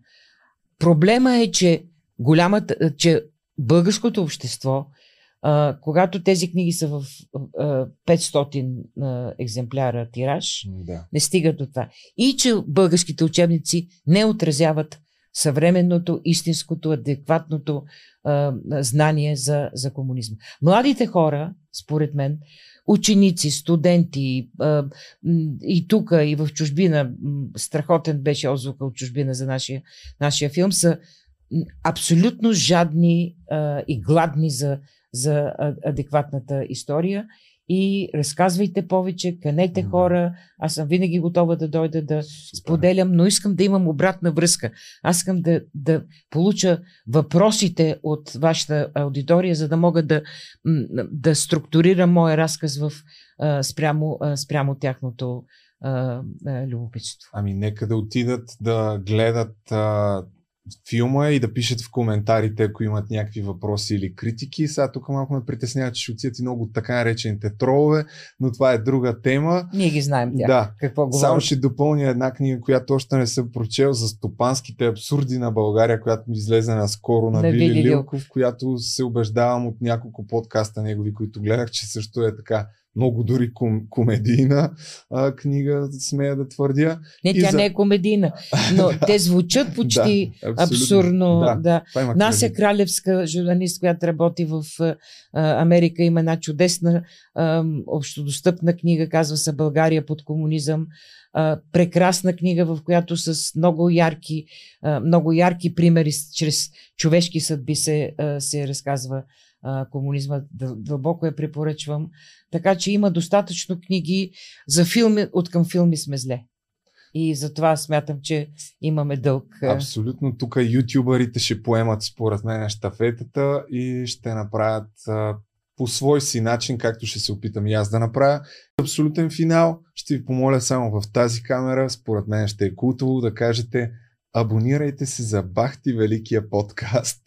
Проблема е, че голямата, че българското общество, а, когато тези книги са в а, 500 а, екземпляра тираж, Да. не стигат до това. И че българските учебници не отразяват съвременното, истинското, адекватното а, знание за, за комунизма. Младите хора, според мен, ученици, студенти а, и тук, и в чужбина, страхотен беше отзвука от чужбина за нашия, нашия филм, са абсолютно жадни а, и гладни за, за адекватната история. И разказвайте повече, канете хора. Аз съм винаги готова да дойда да споделям, но искам да имам обратна връзка. Аз искам да, да получа въпросите от вашата аудитория, за да мога да, да структурирам моя разказ в, спрямо, спрямо тяхното любопитство. Ами нека да отидат да гледат а, филма и да пишат в коментарите, ако имат някакви въпроси или критики. Сега тук малко ме притеснява, че ще отидат и много така наречените тролове, но това е друга тема. Ние ги знаем тях. Да. Какво говорим? Само ще допълня една книга, която още не съм прочел за стопанските абсурди на България, която ми излезе наскоро на, На Вили Вили Лилков, която се убеждавам от няколко подкаста негови, които гледах, че също е така много дори ком, комедийна а, книга, смея да твърдя. Не, и тя за- не е комедийна, но те звучат почти Да, абсурдно. Да, Да. Нася кредит. Кралевска, журналист, която работи в а, Америка, има една чудесна а, общодостъпна книга, казва се България под комунизъм. А, прекрасна книга, в която с много ярки, а, много ярки примери, чрез човешки съдби се, а, се разказва комунизма. Дъл- Дълбоко я препоръчвам. Така че има достатъчно книги за филми, от към филми сме зле. И затова смятам, че имаме дълг. Абсолютно. Тук ютубърите ще поемат според мен щафетата и ще направят по свой си начин, както ще се опитам и аз да направя. Абсолютен финал. Ще ви помоля само в тази камера. Според мен ще е култово да кажете абонирайте се за Бахти Великия подкаст.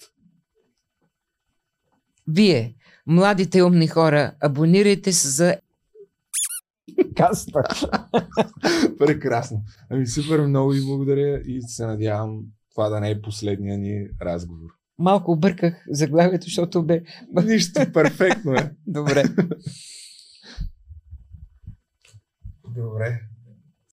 Вие, младите умни хора, абонирайте се за Каста. Прекрасно. Ами супер много ви благодаря и се надявам това да не е последния ни разговор. Малко обърках заглавието, защото бе... Нищо, перфектно е. Добре. Добре.